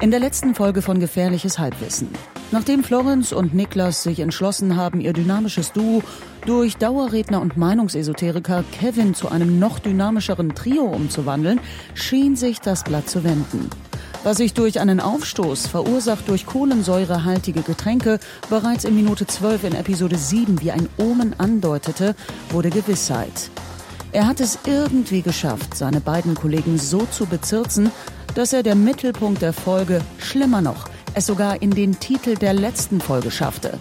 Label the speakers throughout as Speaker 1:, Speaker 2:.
Speaker 1: In der letzten Folge von Gefährliches Halbwissen. Nachdem Florenz und Niklas sich entschlossen haben, ihr dynamisches Duo durch Dauerredner und Meinungsesoteriker Kevin zu einem noch dynamischeren Trio umzuwandeln, schien sich das Blatt zu wenden. Was sich durch einen Aufstoß, verursacht durch kohlensäurehaltige Getränke, bereits in Minute 12 in Episode 7 wie ein Omen andeutete, wurde Gewissheit. Er hat es irgendwie geschafft, seine beiden Kollegen so zu bezirzen, dass er der Mittelpunkt der Folge, schlimmer noch, es sogar in den Titel der letzten Folge schaffte.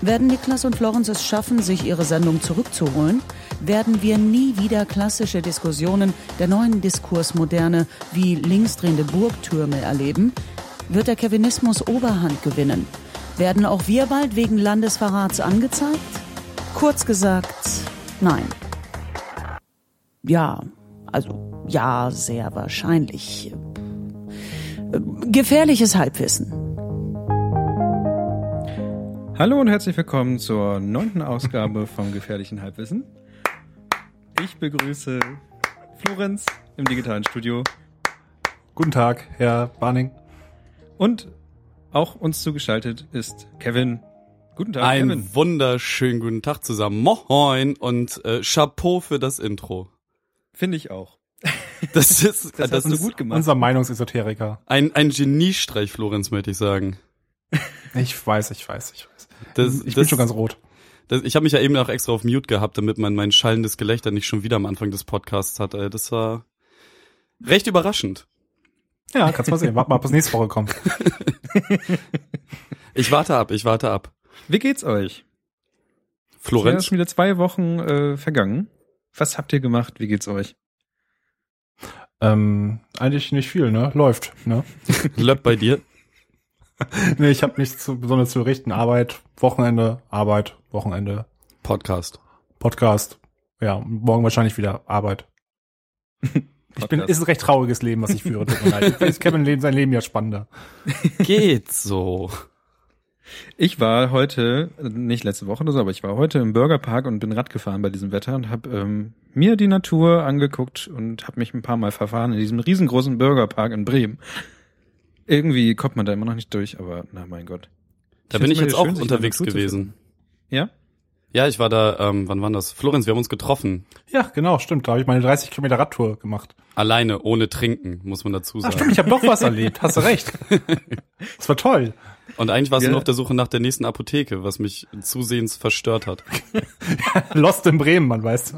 Speaker 1: Werden Niklas und Florenz es schaffen, sich ihre Sendung zurückzuholen? Werden wir nie wieder klassische Diskussionen der neuen Diskursmoderne wie linksdrehende Burgtürme erleben? Wird der Kevinismus Oberhand gewinnen? Werden auch wir bald wegen Landesverrats angezeigt? Kurz gesagt, nein. Ja, also ja, sehr wahrscheinlich. Gefährliches Halbwissen.
Speaker 2: Hallo und herzlich willkommen zur neunten Ausgabe vom Gefährlichen Halbwissen. Ich begrüße Florenz im digitalen Studio.
Speaker 3: Guten Tag, Herr Barning.
Speaker 2: Und auch uns zugeschaltet ist Kevin. Guten Tag,
Speaker 4: Ein
Speaker 2: Kevin.
Speaker 4: wunderschönen guten Tag zusammen. Moin und äh, Chapeau für das Intro.
Speaker 2: Finde ich auch.
Speaker 4: Das ist,
Speaker 2: Das,
Speaker 4: das,
Speaker 2: hast du gut gemacht.
Speaker 3: Unser Meinungsesoteriker.
Speaker 4: ein, ein Geniestreich, Florenz, möchte ich sagen.
Speaker 3: Ich weiß, ich weiß, ich weiß.
Speaker 4: Das,
Speaker 3: ich
Speaker 4: das,
Speaker 3: bin schon ganz rot.
Speaker 4: das, ich habe mich ja eben auch extra auf Mute gehabt, damit man mein schallendes Gelächter nicht schon wieder am Anfang des Podcasts hat. Ey. Das war recht überraschend.
Speaker 3: Ja, kannst mal sehen. Warte mal, bis nächste Woche kommt.
Speaker 4: Ich warte ab, ich warte ab.
Speaker 2: Wie geht's euch? Es sind
Speaker 4: Florenz,
Speaker 2: schon wieder zwei Wochen äh, vergangen. Was habt ihr gemacht? Wie geht's euch?
Speaker 3: Ähm, eigentlich nicht viel, ne? Läuft, ne?
Speaker 4: Löpp bei dir.
Speaker 3: nee, ich habe nichts zu, besonders zu berichten. Arbeit, Wochenende, Arbeit, Wochenende,
Speaker 4: Podcast.
Speaker 3: Podcast. Ja, morgen wahrscheinlich wieder Arbeit. Ich bin, ist ein recht trauriges Leben, was ich führe. Tut mir leid. Kevin lebt sein Leben ja spannender.
Speaker 4: Geht so.
Speaker 2: Ich war heute, nicht letzte Woche oder so, aber ich war heute im Burgerpark und bin Rad gefahren bei diesem Wetter und habe ähm, mir die Natur angeguckt und habe mich ein paar Mal verfahren in diesem riesengroßen Burgerpark in Bremen. Irgendwie kommt man da immer noch nicht durch, aber na mein Gott.
Speaker 4: Da
Speaker 2: Ich
Speaker 4: bin ich jetzt auch
Speaker 2: schön,
Speaker 4: unterwegs gewesen.
Speaker 2: Ja?
Speaker 4: Ja, ich war da, ähm, wann war das? Florenz, wir haben uns getroffen.
Speaker 3: Ja, genau, stimmt. Da habe ich meine 30 Kilometer Radtour gemacht.
Speaker 4: Alleine, ohne Trinken, muss man dazu
Speaker 3: Ach
Speaker 4: sagen.
Speaker 3: stimmt, ich habe doch was erlebt. Hast du recht. Das war toll.
Speaker 4: Und eigentlich warst
Speaker 2: Ja.
Speaker 4: du nur auf der Suche nach der nächsten Apotheke, was mich zusehends verstört hat.
Speaker 3: Lost in Bremen, man weiß.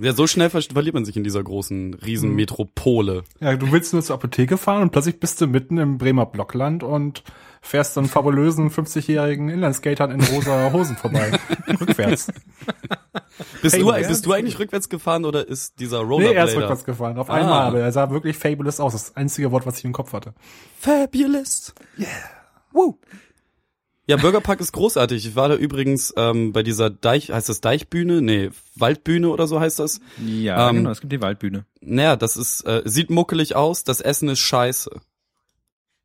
Speaker 4: Ja, so schnell ver verliert man sich in dieser großen Riesenmetropole.
Speaker 3: Ja, du willst nur zur Apotheke fahren und plötzlich bist du mitten im Bremer Blockland und fährst dann fabulösen 50-jährigen Inlandskatern in rosa Hosen vorbei. Rückwärts.
Speaker 4: Bist,
Speaker 3: Hey,
Speaker 4: du,
Speaker 3: wer-
Speaker 4: bist du eigentlich rückwärts gefahren oder ist dieser
Speaker 3: Nee, er ist
Speaker 4: Rollerblader?
Speaker 3: rückwärts gefahren. Auf
Speaker 4: Ah.
Speaker 3: einmal, aber er sah wirklich fabulous aus. Das einzige Wort, was ich im Kopf hatte.
Speaker 4: Fabulous. Yeah. Woo. Ja, Bürgerpark ist großartig. Ich war da übrigens ähm, bei dieser Deich, heißt das Deichbühne? Nee, Waldbühne oder so heißt das.
Speaker 2: Ja,
Speaker 4: Ähm,
Speaker 2: genau, es gibt die Waldbühne.
Speaker 4: Naja, das ist, äh, sieht muckelig aus, das Essen ist scheiße.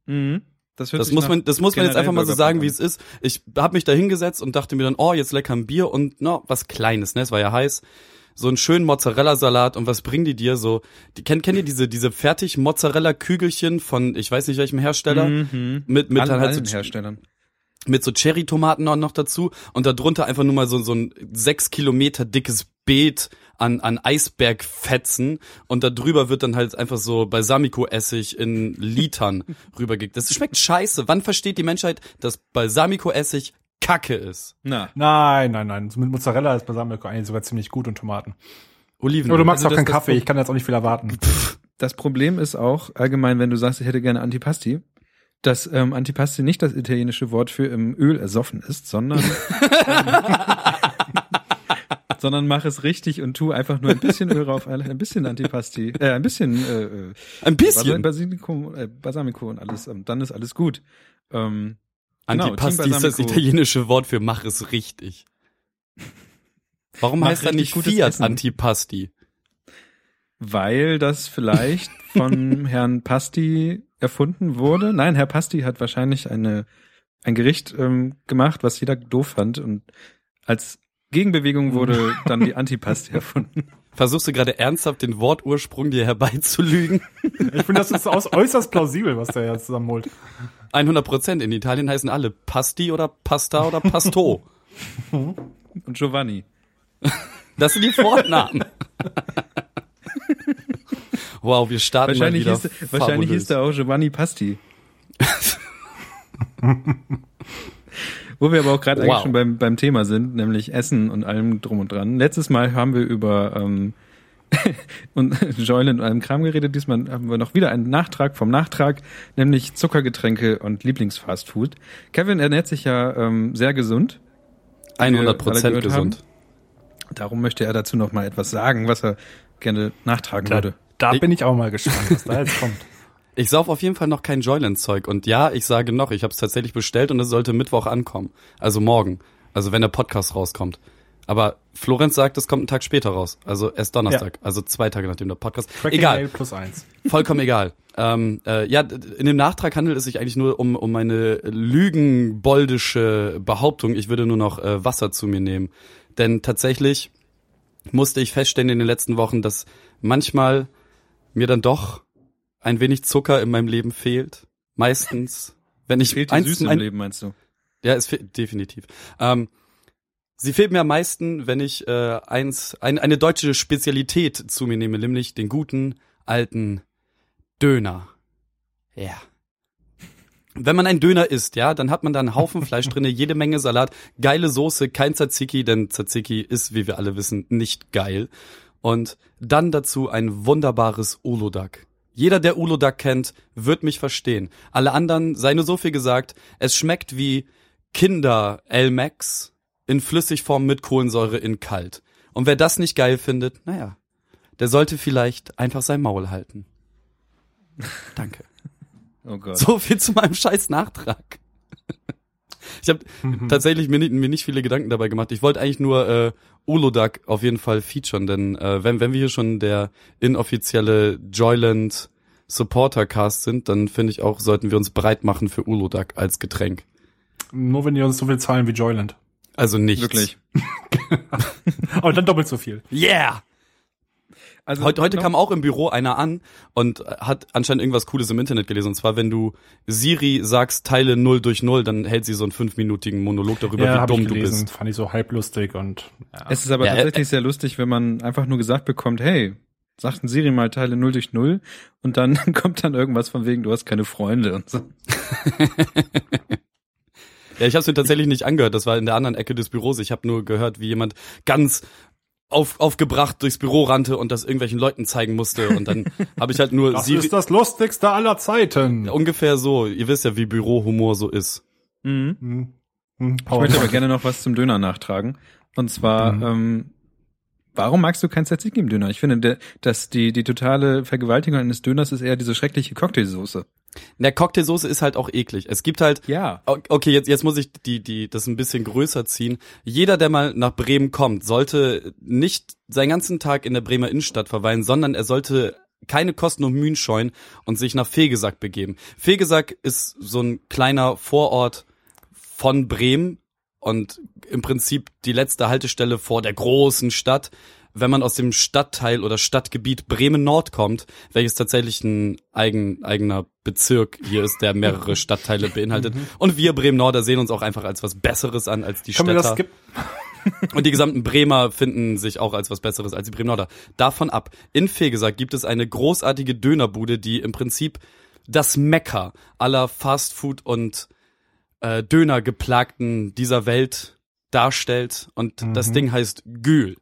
Speaker 2: Mhm. Das,
Speaker 4: Das muss man, das muss man jetzt einfach mal so sagen,
Speaker 2: an.
Speaker 4: wie es ist. Ich habe mich da hingesetzt und dachte mir dann, oh, jetzt lecker ein Bier und no, was Kleines, ne? Es war ja heiß. So einen schönen Mozzarella-Salat und was bringen die dir so? Die kennt kennt ihr diese diese fertig Mozzarella-Kügelchen von ich weiß nicht welchem Hersteller
Speaker 2: Mhm.
Speaker 4: mit mit
Speaker 2: Alle,
Speaker 4: dann halt
Speaker 2: allen
Speaker 4: so
Speaker 2: Herstellern.
Speaker 4: Mit so Cherry-Tomaten noch, noch dazu und darunter einfach nur mal so, so ein sechs Kilometer dickes Beet an, an Eisbergfetzen und da drüber wird dann halt einfach so Balsamico-Essig in Litern rübergekickt. Das schmeckt scheiße. Wann versteht die Menschheit, dass Balsamico-Essig Kacke ist?
Speaker 2: Na,
Speaker 3: Nein, nein, nein. Mit Mozzarella ist Balsamico eigentlich sogar ziemlich gut und Tomaten.
Speaker 4: Oliven.
Speaker 3: Aber du magst
Speaker 2: Also
Speaker 3: auch keinen Kaffee. Ich kann jetzt auch nicht viel erwarten.
Speaker 2: das Problem ist auch allgemein, wenn du sagst, ich hätte gerne Antipasti, dass ähm, Antipasti nicht das italienische Wort für im Öl ersoffen ist, sondern sondern mach es richtig und tu einfach nur ein bisschen Öl rauf, ein bisschen Antipasti, äh, ein bisschen äh, äh,
Speaker 4: Ein bisschen.
Speaker 2: Basilikum, äh, Balsamico und alles, ähm, dann ist alles gut. Ähm, genau,
Speaker 4: Antipasti
Speaker 2: Team
Speaker 4: ist das italienische Wort für mach es richtig. Warum
Speaker 2: Mach
Speaker 4: heißt da
Speaker 2: richtig
Speaker 4: nicht Fiat
Speaker 2: Essen.
Speaker 4: Antipasti?
Speaker 2: Weil das vielleicht von Herrn Pasti erfunden wurde. Nein, Herr Pasti hat wahrscheinlich eine, ein Gericht ähm, gemacht, was jeder doof fand. Und als Gegenbewegung wurde dann die Antipasti erfunden.
Speaker 4: Versuchst du gerade ernsthaft den Wortursprung dir herbeizulügen?
Speaker 3: Ich finde, das ist aus, äußerst plausibel, was der jetzt zusammenholt.
Speaker 4: 100 Prozent. In Italien heißen alle Pasti oder Pasta oder Pasto.
Speaker 2: Und Giovanni.
Speaker 4: Das sind die Vornamen. Wow, wir starten
Speaker 2: Wahrscheinlich,
Speaker 4: mal
Speaker 2: hieß,
Speaker 4: wieder
Speaker 2: wahrscheinlich
Speaker 4: fabulös.
Speaker 2: hieß der auch Giovanni Pasti. Wo wir aber auch gerade
Speaker 4: Wow.
Speaker 2: eigentlich schon beim, beim Thema sind, nämlich Essen und allem drum und dran. Letztes Mal haben wir über ähm, und Joyland und allem Kram geredet. Diesmal haben wir noch wieder einen Nachtrag vom Nachtrag, nämlich Zuckergetränke und Lieblingsfastfood. Kevin ernährt sich ja ähm, sehr gesund.
Speaker 4: 100
Speaker 2: alle
Speaker 4: Prozent gesund.
Speaker 2: Darum möchte er dazu noch mal etwas sagen, was er gerne nachtragen
Speaker 3: Da,
Speaker 2: würde.
Speaker 3: Da
Speaker 4: Ich-
Speaker 3: bin ich auch mal gespannt, was da jetzt kommt.
Speaker 4: Ich sauf auf jeden Fall noch kein Joyland-Zeug. Und ja, ich sage noch, ich habe es tatsächlich bestellt und es sollte Mittwoch ankommen. Also morgen. Also wenn der Podcast rauskommt. Aber Florenz sagt, es kommt einen Tag später raus. Also erst Donnerstag. Also zwei Tage nachdem der Podcast.
Speaker 3: Tracking
Speaker 4: Egal.
Speaker 3: Mail plus eins.
Speaker 4: Vollkommen egal. Ähm, äh, ja, in dem Nachtrag handelt es sich eigentlich nur um, um meine lügenboldische Behauptung, ich würde nur noch äh, Wasser zu mir nehmen. Denn tatsächlich musste ich feststellen in den letzten Wochen, dass manchmal mir dann doch ein wenig Zucker in meinem Leben fehlt. Meistens, wenn ich
Speaker 2: Fehlt die Süße im Leben, meinst du?
Speaker 4: ja, es fehlt definitiv. Ähm, sie fehlt mir am meisten, wenn ich äh, eins, ein, eine deutsche Spezialität zu mir nehme, nämlich den guten alten Döner. Ja. Wenn man einen Döner isst, ja, dann hat man da einen Haufen Fleisch drinne, jede Menge Salat, geile Soße, kein Tzatziki, denn Tzatziki ist, wie wir alle wissen, nicht geil. Und dann dazu ein wunderbares Uludak. Jeder, der Uludak kennt, wird mich verstehen. Alle anderen, sei nur so viel gesagt, es schmeckt wie Kinder Elmex in Flüssigform mit Kohlensäure in kalt. Und wer das nicht geil findet, naja, der sollte vielleicht einfach sein Maul halten. Danke.
Speaker 2: Oh Gott.
Speaker 4: So viel zu meinem scheiß Nachtrag. Ich habe tatsächlich mir nicht, mir nicht viele Gedanken dabei gemacht. Ich wollte eigentlich nur äh, Uludag auf jeden Fall featuren, denn äh, wenn, wenn wir hier schon der inoffizielle Joyland Supporter Cast sind, dann finde ich auch, sollten wir uns breit machen für Uludag als Getränk.
Speaker 3: Nur wenn die uns so viel zahlen wie Joyland.
Speaker 4: Also nichts.
Speaker 2: Wirklich.
Speaker 3: Aber dann doppelt so viel.
Speaker 4: Yeah!
Speaker 2: Also
Speaker 4: Heute, heute
Speaker 2: noch-
Speaker 4: kam auch im Büro einer an und hat anscheinend irgendwas Cooles im Internet gelesen. Und zwar, wenn du Siri sagst, teile 0 durch 0, dann hält sie so einen fünfminütigen Monolog darüber,
Speaker 3: ja,
Speaker 4: wie dumm
Speaker 3: ich
Speaker 4: du
Speaker 3: gelesen.
Speaker 4: bist.
Speaker 3: Fand ich so halblustig und ja.
Speaker 2: Es ist aber
Speaker 4: Ja, äh,
Speaker 2: tatsächlich sehr lustig, wenn man einfach nur gesagt bekommt, hey, sagt ein Siri mal Teile 0 durch 0 und dann kommt dann irgendwas von wegen, du hast keine Freunde und so.
Speaker 4: Ja, ich habe es mir tatsächlich nicht angehört. Das war in der anderen Ecke des Büros. Ich habe nur gehört, wie jemand ganz auf, aufgebracht durchs Büro rannte und das irgendwelchen Leuten zeigen musste. Und dann habe ich halt nur
Speaker 3: Das
Speaker 4: Siri
Speaker 3: ist das lustigste aller Zeiten.
Speaker 4: ungefähr so. Ihr wisst ja, wie Bürohumor so ist.
Speaker 2: Mhm.
Speaker 3: Hm. Hm,
Speaker 2: Ich möchte aber gerne noch was zum Döner nachtragen. Und zwar,
Speaker 3: Mhm.
Speaker 2: ähm, warum magst du kein Tzatziki im Döner? Ich finde, der, dass die, die totale Vergewaltigung eines Döners ist eher diese schreckliche Cocktailsoße.
Speaker 4: In der Cocktailsoße ist halt auch eklig. Es gibt halt
Speaker 2: Ja.
Speaker 4: Okay, jetzt, jetzt muss ich die, die, das ein bisschen größer ziehen. Jeder, der mal nach Bremen kommt, sollte nicht seinen ganzen Tag in der Bremer Innenstadt verweilen, sondern er sollte keine Kosten und Mühen scheuen und sich nach Fegesack begeben. Fegesack ist so ein kleiner Vorort von Bremen und im Prinzip die letzte Haltestelle vor der großen Stadt. Wenn man aus dem Stadtteil oder Stadtgebiet Bremen Nord kommt, welches tatsächlich ein eigen, eigener Bezirk hier ist, der mehrere Stadtteile beinhaltet. Und wir Bremen Norder sehen uns auch einfach als was Besseres an als die Städter.
Speaker 3: skippen?
Speaker 4: Und die gesamten Bremer finden sich auch als was Besseres als die Bremen Norder. Davon ab. In Fegesack gibt es eine großartige Dönerbude, die im Prinzip das Mekka aller Fastfood und äh, Dönergeplagten dieser Welt darstellt. Und das Ding heißt Gül.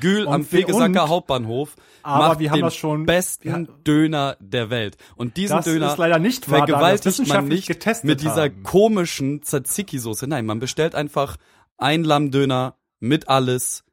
Speaker 4: Gül
Speaker 3: Und
Speaker 4: am Fegesacker Hauptbahnhof
Speaker 3: Aber
Speaker 4: macht
Speaker 3: wir haben
Speaker 4: den
Speaker 3: das schon-
Speaker 4: besten
Speaker 3: ja.
Speaker 4: Döner der Welt. Und diesen
Speaker 3: Das
Speaker 4: Döner
Speaker 3: ist leider nicht wahr,
Speaker 4: vergewaltigt man nicht
Speaker 3: getestet
Speaker 4: mit dieser
Speaker 3: haben.
Speaker 4: komischen Tzatziki-Soße. Nein, man bestellt einfach ein Lammdöner mit alles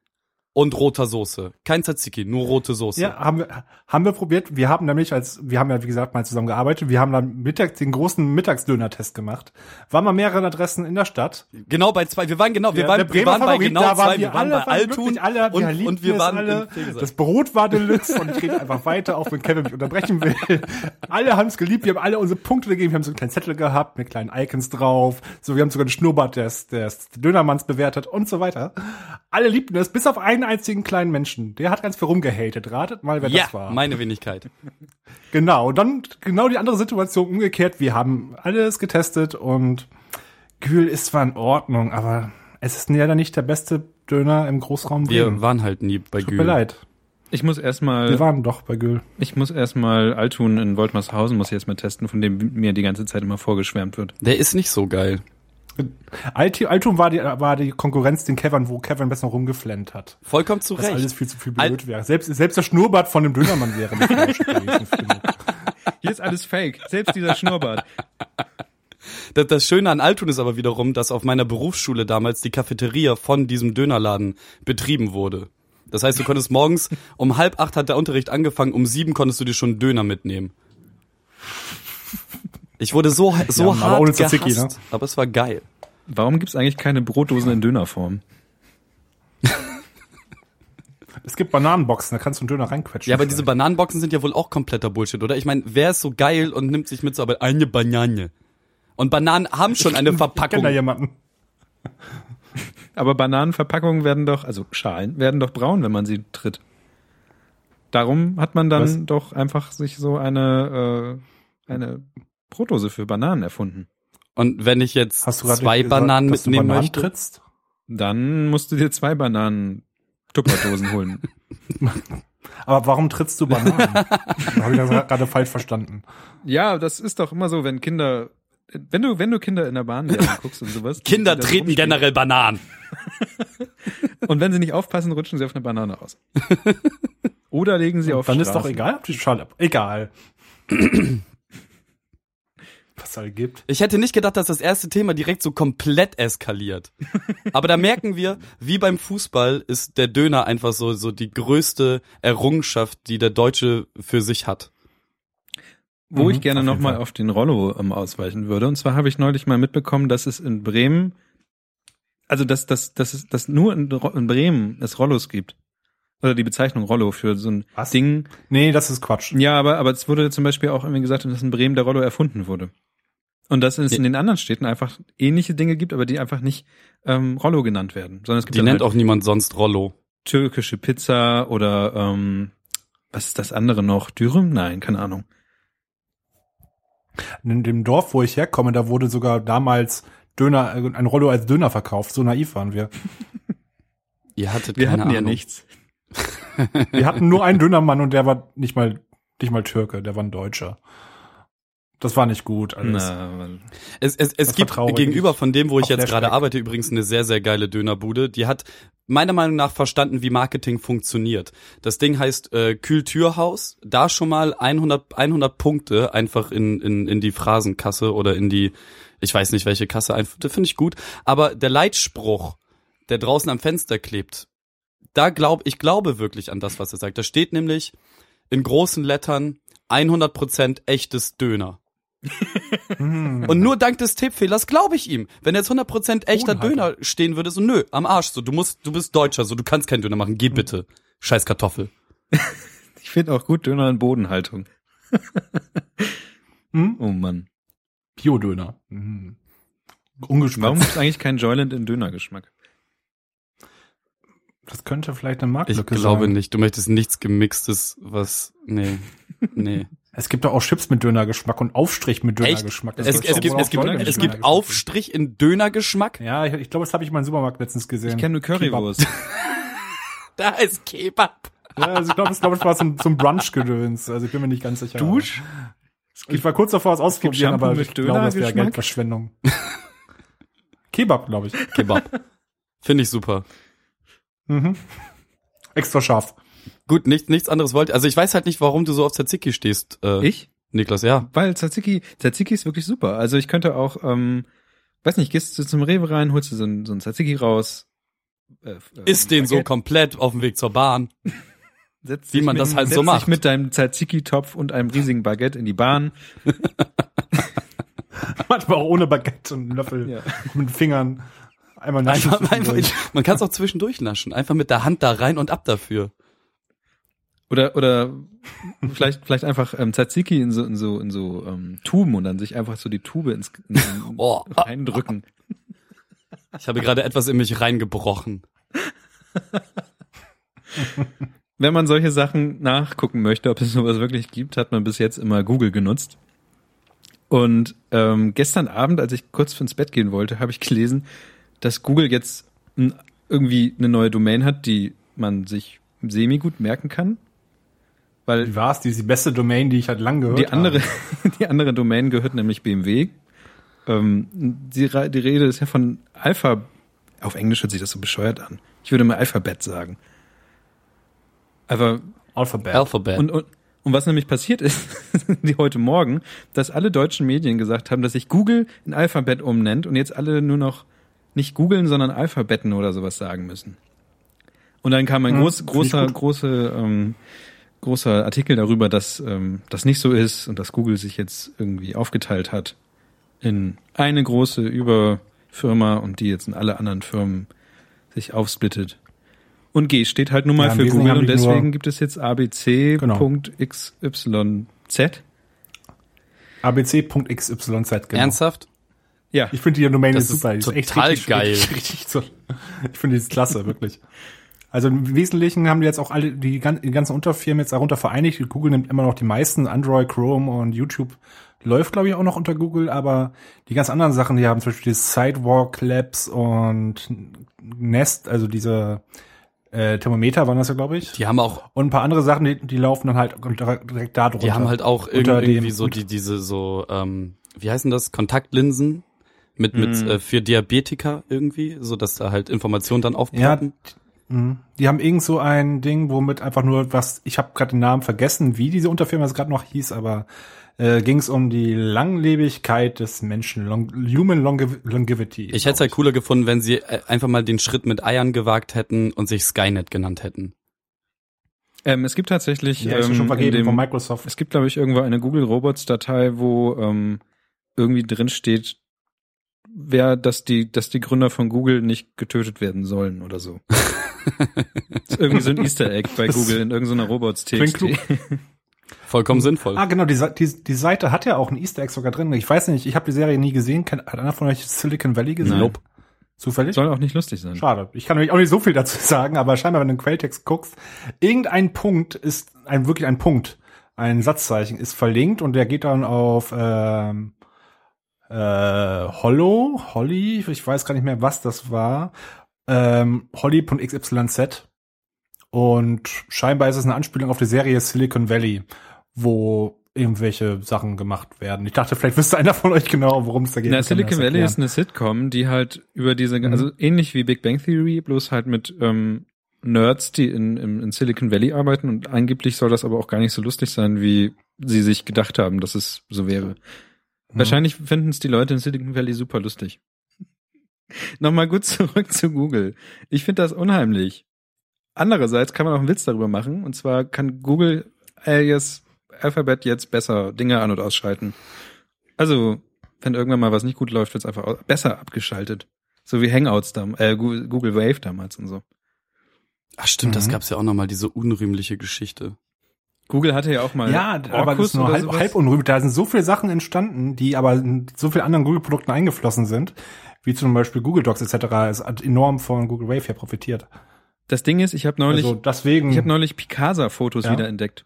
Speaker 4: und roter Soße. Kein Tzatziki, nur rote Soße.
Speaker 3: Ja, haben wir, haben wir probiert. Wir haben nämlich als, wir haben ja wie gesagt mal zusammen gearbeitet. Wir haben dann Mittag, den großen Mittagsdöner-Test gemacht. Waren mal mehrere Adressen in der Stadt.
Speaker 4: Genau bei zwei. Wir waren genau, wir
Speaker 3: Der-
Speaker 4: waren, wir waren bei genau
Speaker 3: da waren
Speaker 4: zwei. Wir
Speaker 3: wir
Speaker 4: waren
Speaker 3: alle,
Speaker 4: bei Altun
Speaker 3: alle, wir
Speaker 4: und, und wir waren
Speaker 3: alle. Das Brot war Deluxe und ich rede einfach weiter, auch wenn Kevin mich unterbrechen will. alle haben es geliebt, wir haben alle unsere Punkte gegeben, wir haben so einen kleinen Zettel gehabt mit kleinen Icons drauf. So, wir haben sogar den Schnurrbart des, des Dönermanns bewertet und so weiter. Alle liebten es, bis auf einen einzigen kleinen Menschen. Der hat ganz viel rumgehatet. Ratet mal, wer
Speaker 4: Ja,
Speaker 3: das war.
Speaker 4: meine Wenigkeit.
Speaker 3: Genau, und dann genau die andere Situation umgekehrt. Wir haben alles getestet und Kühl ist zwar in Ordnung, aber es ist leider nicht der beste Döner im Großraum
Speaker 4: Wir
Speaker 3: Bremen.
Speaker 4: waren halt nie bei
Speaker 3: Tut mir
Speaker 4: Gül.
Speaker 3: leid.
Speaker 2: Ich muss
Speaker 3: Wir
Speaker 2: erstmal,
Speaker 3: waren doch bei Gül.
Speaker 2: ich muss erstmal Altun in Woltmarshausen muss ich erstmal testen, von dem mir die ganze Zeit immer vorgeschwärmt wird.
Speaker 4: Der ist nicht so geil.
Speaker 3: Alti- Altum war die, war die Konkurrenz, den Kevin, wo Kevin besser rumgeflennt hat.
Speaker 4: Vollkommen zu
Speaker 3: Dass
Speaker 4: Recht.
Speaker 3: alles viel zu viel blöd wäre. Selbst, selbst der Schnurrbart von dem Dönermann wäre nicht gewesen.
Speaker 2: Hier ist alles fake, selbst dieser Schnurrbart.
Speaker 4: Das, das Schöne an Altun ist aber wiederum, dass auf meiner Berufsschule damals die Cafeteria von diesem Dönerladen betrieben wurde. Das heißt, du konntest morgens um halb acht hat der Unterricht angefangen, um sieben konntest du dir schon einen Döner mitnehmen. Ich wurde so, so
Speaker 3: Ja, aber
Speaker 4: hart
Speaker 3: ohne
Speaker 4: gehasst,
Speaker 3: Tzatziki, ne?
Speaker 4: aber es war geil.
Speaker 2: Warum gibt's eigentlich keine Brotdosen in Dönerform?
Speaker 3: Es gibt Bananenboxen, da kannst du einen Döner reinquetschen.
Speaker 4: Ja, aber diese Bananenboxen sind ja wohl auch kompletter Bullshit, oder? Ich meine, wer ist so geil und nimmt sich mit zur Arbeit eine Banane? Und Bananen haben schon eine
Speaker 3: Ich kenne
Speaker 4: Verpackung.
Speaker 3: da jemanden.
Speaker 2: Aber Bananenverpackungen werden doch, also Schalen, werden doch braun, wenn man sie tritt. Darum hat man dann
Speaker 3: Was?
Speaker 2: doch einfach sich so eine, äh, eine Brotdose für Bananen erfunden.
Speaker 4: Und wenn ich jetzt
Speaker 3: Hast du gerade
Speaker 4: zwei
Speaker 3: gesagt,
Speaker 4: Bananen
Speaker 3: du
Speaker 4: mitnehmen
Speaker 3: Bananen
Speaker 4: möchte,
Speaker 3: trittst?
Speaker 2: Dann musst du dir zwei Bananen Tupperdosen holen.
Speaker 3: Aber warum trittst du Bananen? Habe ich das gerade falsch verstanden.
Speaker 2: Ja, das ist doch immer so, wenn Kinder, wenn du, wenn du Kinder in der Bahn guckst und sowas.
Speaker 4: Kinder treten generell Bananen.
Speaker 2: Und wenn sie nicht aufpassen, rutschen sie auf eine Banane aus. Oder legen sie auf
Speaker 3: Dann ist doch
Speaker 2: Straßen.
Speaker 3: egal, ob die Schale. Egal. Was da gibt.
Speaker 4: Ich hätte nicht gedacht, dass das erste Thema direkt so komplett eskaliert. Aber da merken wir, wie beim Fußball ist der Döner einfach so, so die größte Errungenschaft, die der Deutsche für sich hat.
Speaker 2: Wo
Speaker 3: Mhm,
Speaker 2: ich gerne nochmal auf den Rollo ähm, ausweichen würde. Und zwar habe ich neulich mal mitbekommen, dass es in Bremen, also dass, dass, dass, es, dass nur in, in Bremen es Rollos gibt. Oder die Bezeichnung Rollo für so ein
Speaker 3: Was?
Speaker 2: Ding.
Speaker 3: Nee, das ist Quatsch.
Speaker 2: Ja, aber, aber es wurde zum Beispiel auch irgendwie gesagt, dass in Bremen der Rollo erfunden wurde. Und dass es in den anderen Städten einfach ähnliche Dinge gibt, aber die einfach nicht ähm, Rollo genannt werden. Sondern es gibt
Speaker 4: Die nennt
Speaker 2: halt
Speaker 4: auch niemand sonst Rollo.
Speaker 2: türkische Pizza oder ähm, was ist das andere noch? Dürüm? Nein, keine Ahnung.
Speaker 3: In dem Dorf, wo ich herkomme, da wurde sogar damals Döner, äh, ein Rollo als Döner verkauft. So naiv waren wir.
Speaker 4: Ihr hattet
Speaker 2: Wir
Speaker 4: keine
Speaker 2: hatten ja
Speaker 4: Ahnung.
Speaker 2: nichts.
Speaker 3: Wir hatten nur einen Dönermann und der war nicht mal, nicht mal Türke, der war ein Deutscher. Das war nicht gut alles.
Speaker 2: Na,
Speaker 4: Es, es, es gibt gegenüber von dem, wo ich jetzt gerade arbeite, übrigens eine sehr, sehr geile Dönerbude. Die hat meiner Meinung nach verstanden, wie Marketing funktioniert. Das Ding heißt äh, Kühltürhaus. Da schon mal 100, 100 Punkte einfach in, in, in die Phrasenkasse oder in die, ich weiß nicht welche Kasse, einfach, das finde ich gut. Aber der Leitspruch, der draußen am Fenster klebt, da glaub, ich glaube wirklich an das, was er sagt. Da steht nämlich in großen Lettern 100% echtes Döner.
Speaker 3: Hm.
Speaker 4: Und nur dank des Tippfehlers glaube ich ihm. Wenn jetzt 100% echter. Döner stehen würde, so nö, am Arsch, so du musst, du bist Deutscher, so du kannst keinen Döner machen, geh bitte. Scheiß Kartoffel.
Speaker 2: Ich finde auch gut Döner in Bodenhaltung.
Speaker 3: Hm?
Speaker 2: Oh Mann.
Speaker 3: Biodöner. Mhm. Ungespitzt.
Speaker 2: Warum gibt es eigentlich keinen Joyland in Dönergeschmack?
Speaker 3: Das könnte vielleicht eine
Speaker 4: Ich
Speaker 3: Marktlücke
Speaker 4: glaube
Speaker 3: sein.
Speaker 4: nicht. Du möchtest nichts gemixtes, was, nee, nee.
Speaker 3: Es gibt doch auch Chips mit Dönergeschmack und Aufstrich mit? Dönergeschmack.
Speaker 4: Es, es, gibt, es gibt, es gibt. Aufstrich in Dönergeschmack.
Speaker 3: Ja, ich, ich glaube, das habe ich mal im Supermarkt letztens gesehen.
Speaker 2: Ich kenne nur Currywurst.
Speaker 4: Da ist Kebab.
Speaker 3: Ja, also ich glaube, das, glaub ich war zum, zum Brunch-Gedöns. Also ich bin mir nicht ganz sicher.
Speaker 2: Dusch?
Speaker 3: Ich war kurz davor, es auszuprobieren, aber ich glaube, das wäre? Geldverschwendung. Kebab, glaube ich.
Speaker 4: Kebab. Finde ich super.
Speaker 3: Mhm. Extra scharf.
Speaker 4: Gut, nichts, nichts anderes wollte. Also ich weiß halt nicht, warum du so auf Tzatziki stehst, äh,
Speaker 2: Ich?
Speaker 4: Niklas, ja.
Speaker 2: Weil Tzatziki, Tzatziki ist wirklich super. Also ich könnte auch, ähm, weiß nicht, gehst du zum Rewe rein, holst du so ein, so ein Tzatziki raus. Äh, äh,
Speaker 4: Isst den so
Speaker 2: Baguette,
Speaker 4: komplett auf dem Weg zur Bahn.
Speaker 2: setzt
Speaker 4: wie
Speaker 2: dich
Speaker 4: man
Speaker 2: mit,
Speaker 4: das halt
Speaker 2: setzt
Speaker 4: so
Speaker 2: dich
Speaker 4: macht.
Speaker 2: mit deinem Tzatziki-Topf und einem riesigen Baguette in die Bahn.
Speaker 3: Manchmal auch ohne Baguette und einen Löffel
Speaker 2: Ja.
Speaker 3: mit den Fingern. Einmal naschen
Speaker 4: Einfach, einfach, man kann es auch zwischendurch naschen. Einfach mit der Hand da rein und ab dafür.
Speaker 2: Oder, oder vielleicht, vielleicht einfach ähm, Tzatziki in so, in so, in so ähm, Tuben und dann sich einfach so die Tube ins, in, in,
Speaker 4: Oh.
Speaker 2: reindrücken.
Speaker 4: Ich habe gerade etwas in mich reingebrochen.
Speaker 2: Wenn man solche Sachen nachgucken möchte, ob es sowas wirklich gibt, hat man bis jetzt immer Google genutzt. Und ähm, gestern Abend, als ich kurz ins Bett gehen wollte, habe ich gelesen, dass Google jetzt irgendwie eine neue Domain hat, die man sich semi gut merken kann. Weil
Speaker 3: Wie war's? Die ist die beste Domain, die ich halt lang gehört
Speaker 2: die andere,
Speaker 3: habe.
Speaker 2: die andere Domain gehört nämlich BMW. Ähm, die, die Rede ist ja von Alpha. Auf Englisch hört sich das so bescheuert an. Ich würde mal Alphabet sagen. Aber
Speaker 3: Alphabet.
Speaker 4: Alphabet.
Speaker 2: und, und, und was nämlich passiert ist, die heute Morgen, dass alle deutschen Medien gesagt haben, dass sich Google in Alphabet umnennt und jetzt alle nur noch nicht googeln, sondern Alphabetten oder sowas sagen müssen. Und dann kam ein
Speaker 3: Hm,
Speaker 2: groß, großer, große, ähm, großer Artikel darüber, dass ähm, das nicht so ist und dass Google sich jetzt irgendwie aufgeteilt hat in eine große Überfirma und die jetzt in alle anderen Firmen sich aufsplittet. Und G steht halt nun mal
Speaker 3: Ja,
Speaker 2: für Google und deswegen gibt es jetzt ABC.xyz.
Speaker 3: abc.xyz, genau.
Speaker 4: Ernsthaft?
Speaker 2: Ja,
Speaker 3: Ich finde die Domain
Speaker 4: Das
Speaker 3: ist
Speaker 4: ist
Speaker 3: super. Ist echt
Speaker 4: total
Speaker 3: richtig,
Speaker 4: geil.
Speaker 3: Richtig, richtig so. Ich finde die ist klasse, wirklich. Also im Wesentlichen haben die jetzt auch alle, die, gan- die ganzen Unterfirmen jetzt darunter vereinigt. Google nimmt immer noch die meisten, Android, Chrome und YouTube läuft, glaube ich, auch noch unter Google, aber die ganz anderen Sachen, die haben zum Beispiel die Sidewalk Labs und Nest, also diese äh, Thermometer waren das ja, glaube ich.
Speaker 4: Die haben auch,
Speaker 3: Und ein paar andere Sachen, die, die laufen dann halt direkt da drunter.
Speaker 4: die haben halt auch
Speaker 3: Unter
Speaker 4: irgendwie,
Speaker 3: dem-
Speaker 4: so die, diese so, ähm, wie heißen das? Kontaktlinsen mit, mit,
Speaker 2: Mhm.
Speaker 4: äh, für Diabetiker irgendwie, so dass da halt Informationen dann
Speaker 3: Ja,
Speaker 4: aufploppen.
Speaker 3: Mhm. Die haben irgend so ein Ding, womit einfach nur was, ich habe gerade den Namen vergessen, wie diese Unterfirma es gerade noch hieß, aber äh, ging es um die Langlebigkeit des Menschen, Long, Human Longev Longevity.
Speaker 4: Ich hätte es halt cooler gefunden, wenn sie äh, einfach mal den Schritt mit Eiern gewagt hätten und sich Skynet genannt hätten.
Speaker 2: ähm, es gibt tatsächlich
Speaker 3: ja,
Speaker 2: ähm,
Speaker 3: schon vergeben
Speaker 2: dem,
Speaker 3: von Microsoft.
Speaker 2: es gibt glaube ich irgendwo eine Google Robots Datei, wo ähm, irgendwie drin steht, wer, dass die, dass die Gründer von Google nicht getötet werden sollen oder so. Das ist irgendwie so ein Easter Egg bei
Speaker 3: Das
Speaker 2: Google in irgendeiner Robots
Speaker 3: klingt
Speaker 2: TXT.
Speaker 4: Vollkommen sinnvoll.
Speaker 3: Ah, genau, die, die, die Seite hat ja auch ein Easter Egg sogar drin. Ich weiß nicht, ich habe die Serie nie gesehen. Kennt, hat einer von euch Silicon Valley gesehen?
Speaker 4: Nope.
Speaker 3: Zufällig?
Speaker 2: Soll auch nicht lustig sein.
Speaker 3: Schade. Ich kann nämlich auch nicht so viel dazu sagen, aber scheinbar, wenn du einen Quelltext guckst, irgendein Punkt ist ein wirklich ein Punkt, ein Satzzeichen ist verlinkt und der geht dann auf ähm, äh, Hollow, Holly, ich weiß gar nicht mehr, was das war, ähm, Holly.xyz und scheinbar ist es eine Anspielung auf die Serie Silicon Valley, wo irgendwelche Sachen gemacht werden. Ich dachte, vielleicht wüsste einer von euch genau, worum es da geht.
Speaker 2: Na, Silicon Valley ist eine Sitcom, die halt über diese,
Speaker 3: Mhm.
Speaker 2: also ähnlich wie Big Bang Theory, bloß halt mit ähm, Nerds, die in, in, in Silicon Valley arbeiten und angeblich soll das aber auch gar nicht so lustig sein, wie sie sich gedacht haben, dass es so wäre.
Speaker 3: Mhm.
Speaker 2: Wahrscheinlich finden es die Leute in Silicon Valley super lustig. Nochmal gut zurück zu Google. Ich finde das unheimlich. Andererseits kann man auch einen Witz darüber machen, und zwar kann Google alias Alphabet jetzt besser Dinge an- und ausschalten. Also, wenn irgendwann mal was nicht gut läuft, wird es einfach besser abgeschaltet. So wie Hangouts dam äh, Google, Wave damals und so.
Speaker 4: Ach stimmt, das
Speaker 3: Mhm.
Speaker 4: gab's ja auch nochmal, diese unrühmliche Geschichte.
Speaker 2: Google hatte ja auch mal
Speaker 3: Ja, aber das
Speaker 2: Orkus
Speaker 3: ist nur halb, halb unrühmlich. Da sind so viele Sachen entstanden, die aber in so viel anderen Google-Produkten eingeflossen sind, wie zum Beispiel Google Docs etc. Es hat enorm von Google Wave ja profitiert.
Speaker 2: Das Ding ist, ich habe neulich,
Speaker 3: also deswegen.
Speaker 2: ich habe neulich Picasa-Fotos
Speaker 3: Ja.
Speaker 2: wieder entdeckt.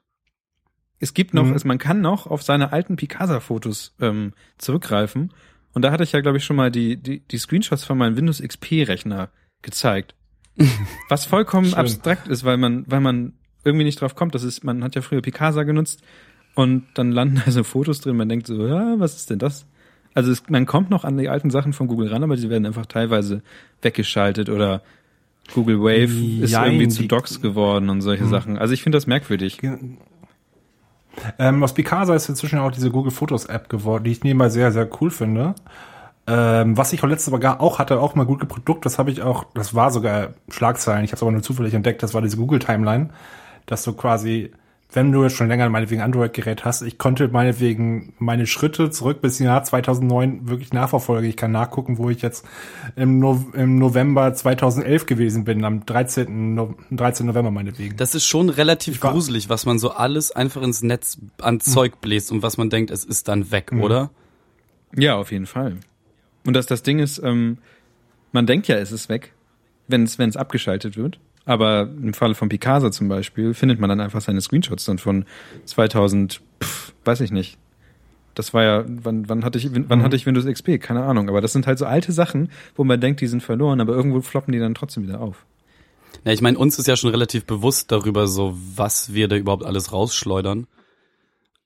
Speaker 2: Es gibt noch,
Speaker 3: Mhm.
Speaker 2: also man kann noch auf seine alten Picasa-Fotos ähm, zurückgreifen. Und da hatte ich ja, glaube ich, schon mal die, die, die Screenshots von meinem Windows XP-Rechner gezeigt. Was vollkommen abstrakt ist, weil man, weil man irgendwie nicht drauf kommt. Das ist, man hat ja früher Picasa genutzt und dann landen da so Fotos drin. Man denkt so, ja, was ist denn das? Also es, man kommt noch an die alten Sachen von Google ran, aber die werden einfach teilweise weggeschaltet oder Google Wave ist
Speaker 3: Jein,
Speaker 2: irgendwie zu Docs geworden und solche Sachen. Also ich finde das merkwürdig.
Speaker 3: Ähm, aus Picasa ist inzwischen auch diese Google Fotos App geworden, die ich nebenbei sehr, sehr cool finde. Ähm, was ich auch letztes Mal gar auch hatte, auch mal Google Produkt, das habe ich auch, das war sogar Schlagzeilen, ich habe es aber nur zufällig entdeckt, das war diese Google Timeline, dass du quasi, wenn du jetzt schon länger meinetwegen Android-Gerät hast, ich konnte meinetwegen meine Schritte zurück bis im Jahr 2009 wirklich nachverfolgen. Ich kann nachgucken, wo ich jetzt im, no im November 2011 gewesen bin, am 13. No 13. November meinetwegen.
Speaker 4: Das ist schon relativ gruselig, was man so alles einfach ins Netz an Zeug bläst und was man denkt, es ist dann weg,
Speaker 3: Mhm.
Speaker 4: oder?
Speaker 2: Ja, auf jeden Fall. Und dass das Ding ist, ähm, man denkt ja, es ist weg, wenn es wenn es abgeschaltet wird. Aber im Falle von Picasa zum Beispiel findet man dann einfach seine Screenshots dann von 2000, pff, weiß ich nicht. Das war ja, wann, wann hatte ich, wann hatte ich Windows XP? Keine Ahnung. Aber das sind halt so alte Sachen, wo man denkt, die sind verloren, aber irgendwo floppen die dann trotzdem wieder auf.
Speaker 4: Ja, ich meine, uns ist ja schon relativ bewusst darüber, so was wir da überhaupt alles rausschleudern.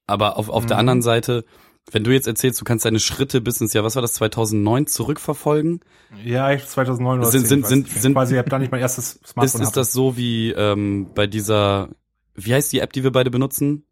Speaker 4: Aber auf, auf
Speaker 3: Mhm.
Speaker 4: der anderen Seite, wenn du jetzt erzählst, du kannst deine Schritte bis ins Jahr, was war das, 2009 zurückverfolgen?
Speaker 3: Ja, ich 2009 oder
Speaker 4: Sind-
Speaker 3: 10,
Speaker 4: sind- sind- sind-
Speaker 3: quasi, ich habe da nicht mein erstes
Speaker 4: Ist,
Speaker 3: Smartphone.
Speaker 4: ist das so wie ähm, bei dieser, wie heißt die App, die wir beide benutzen?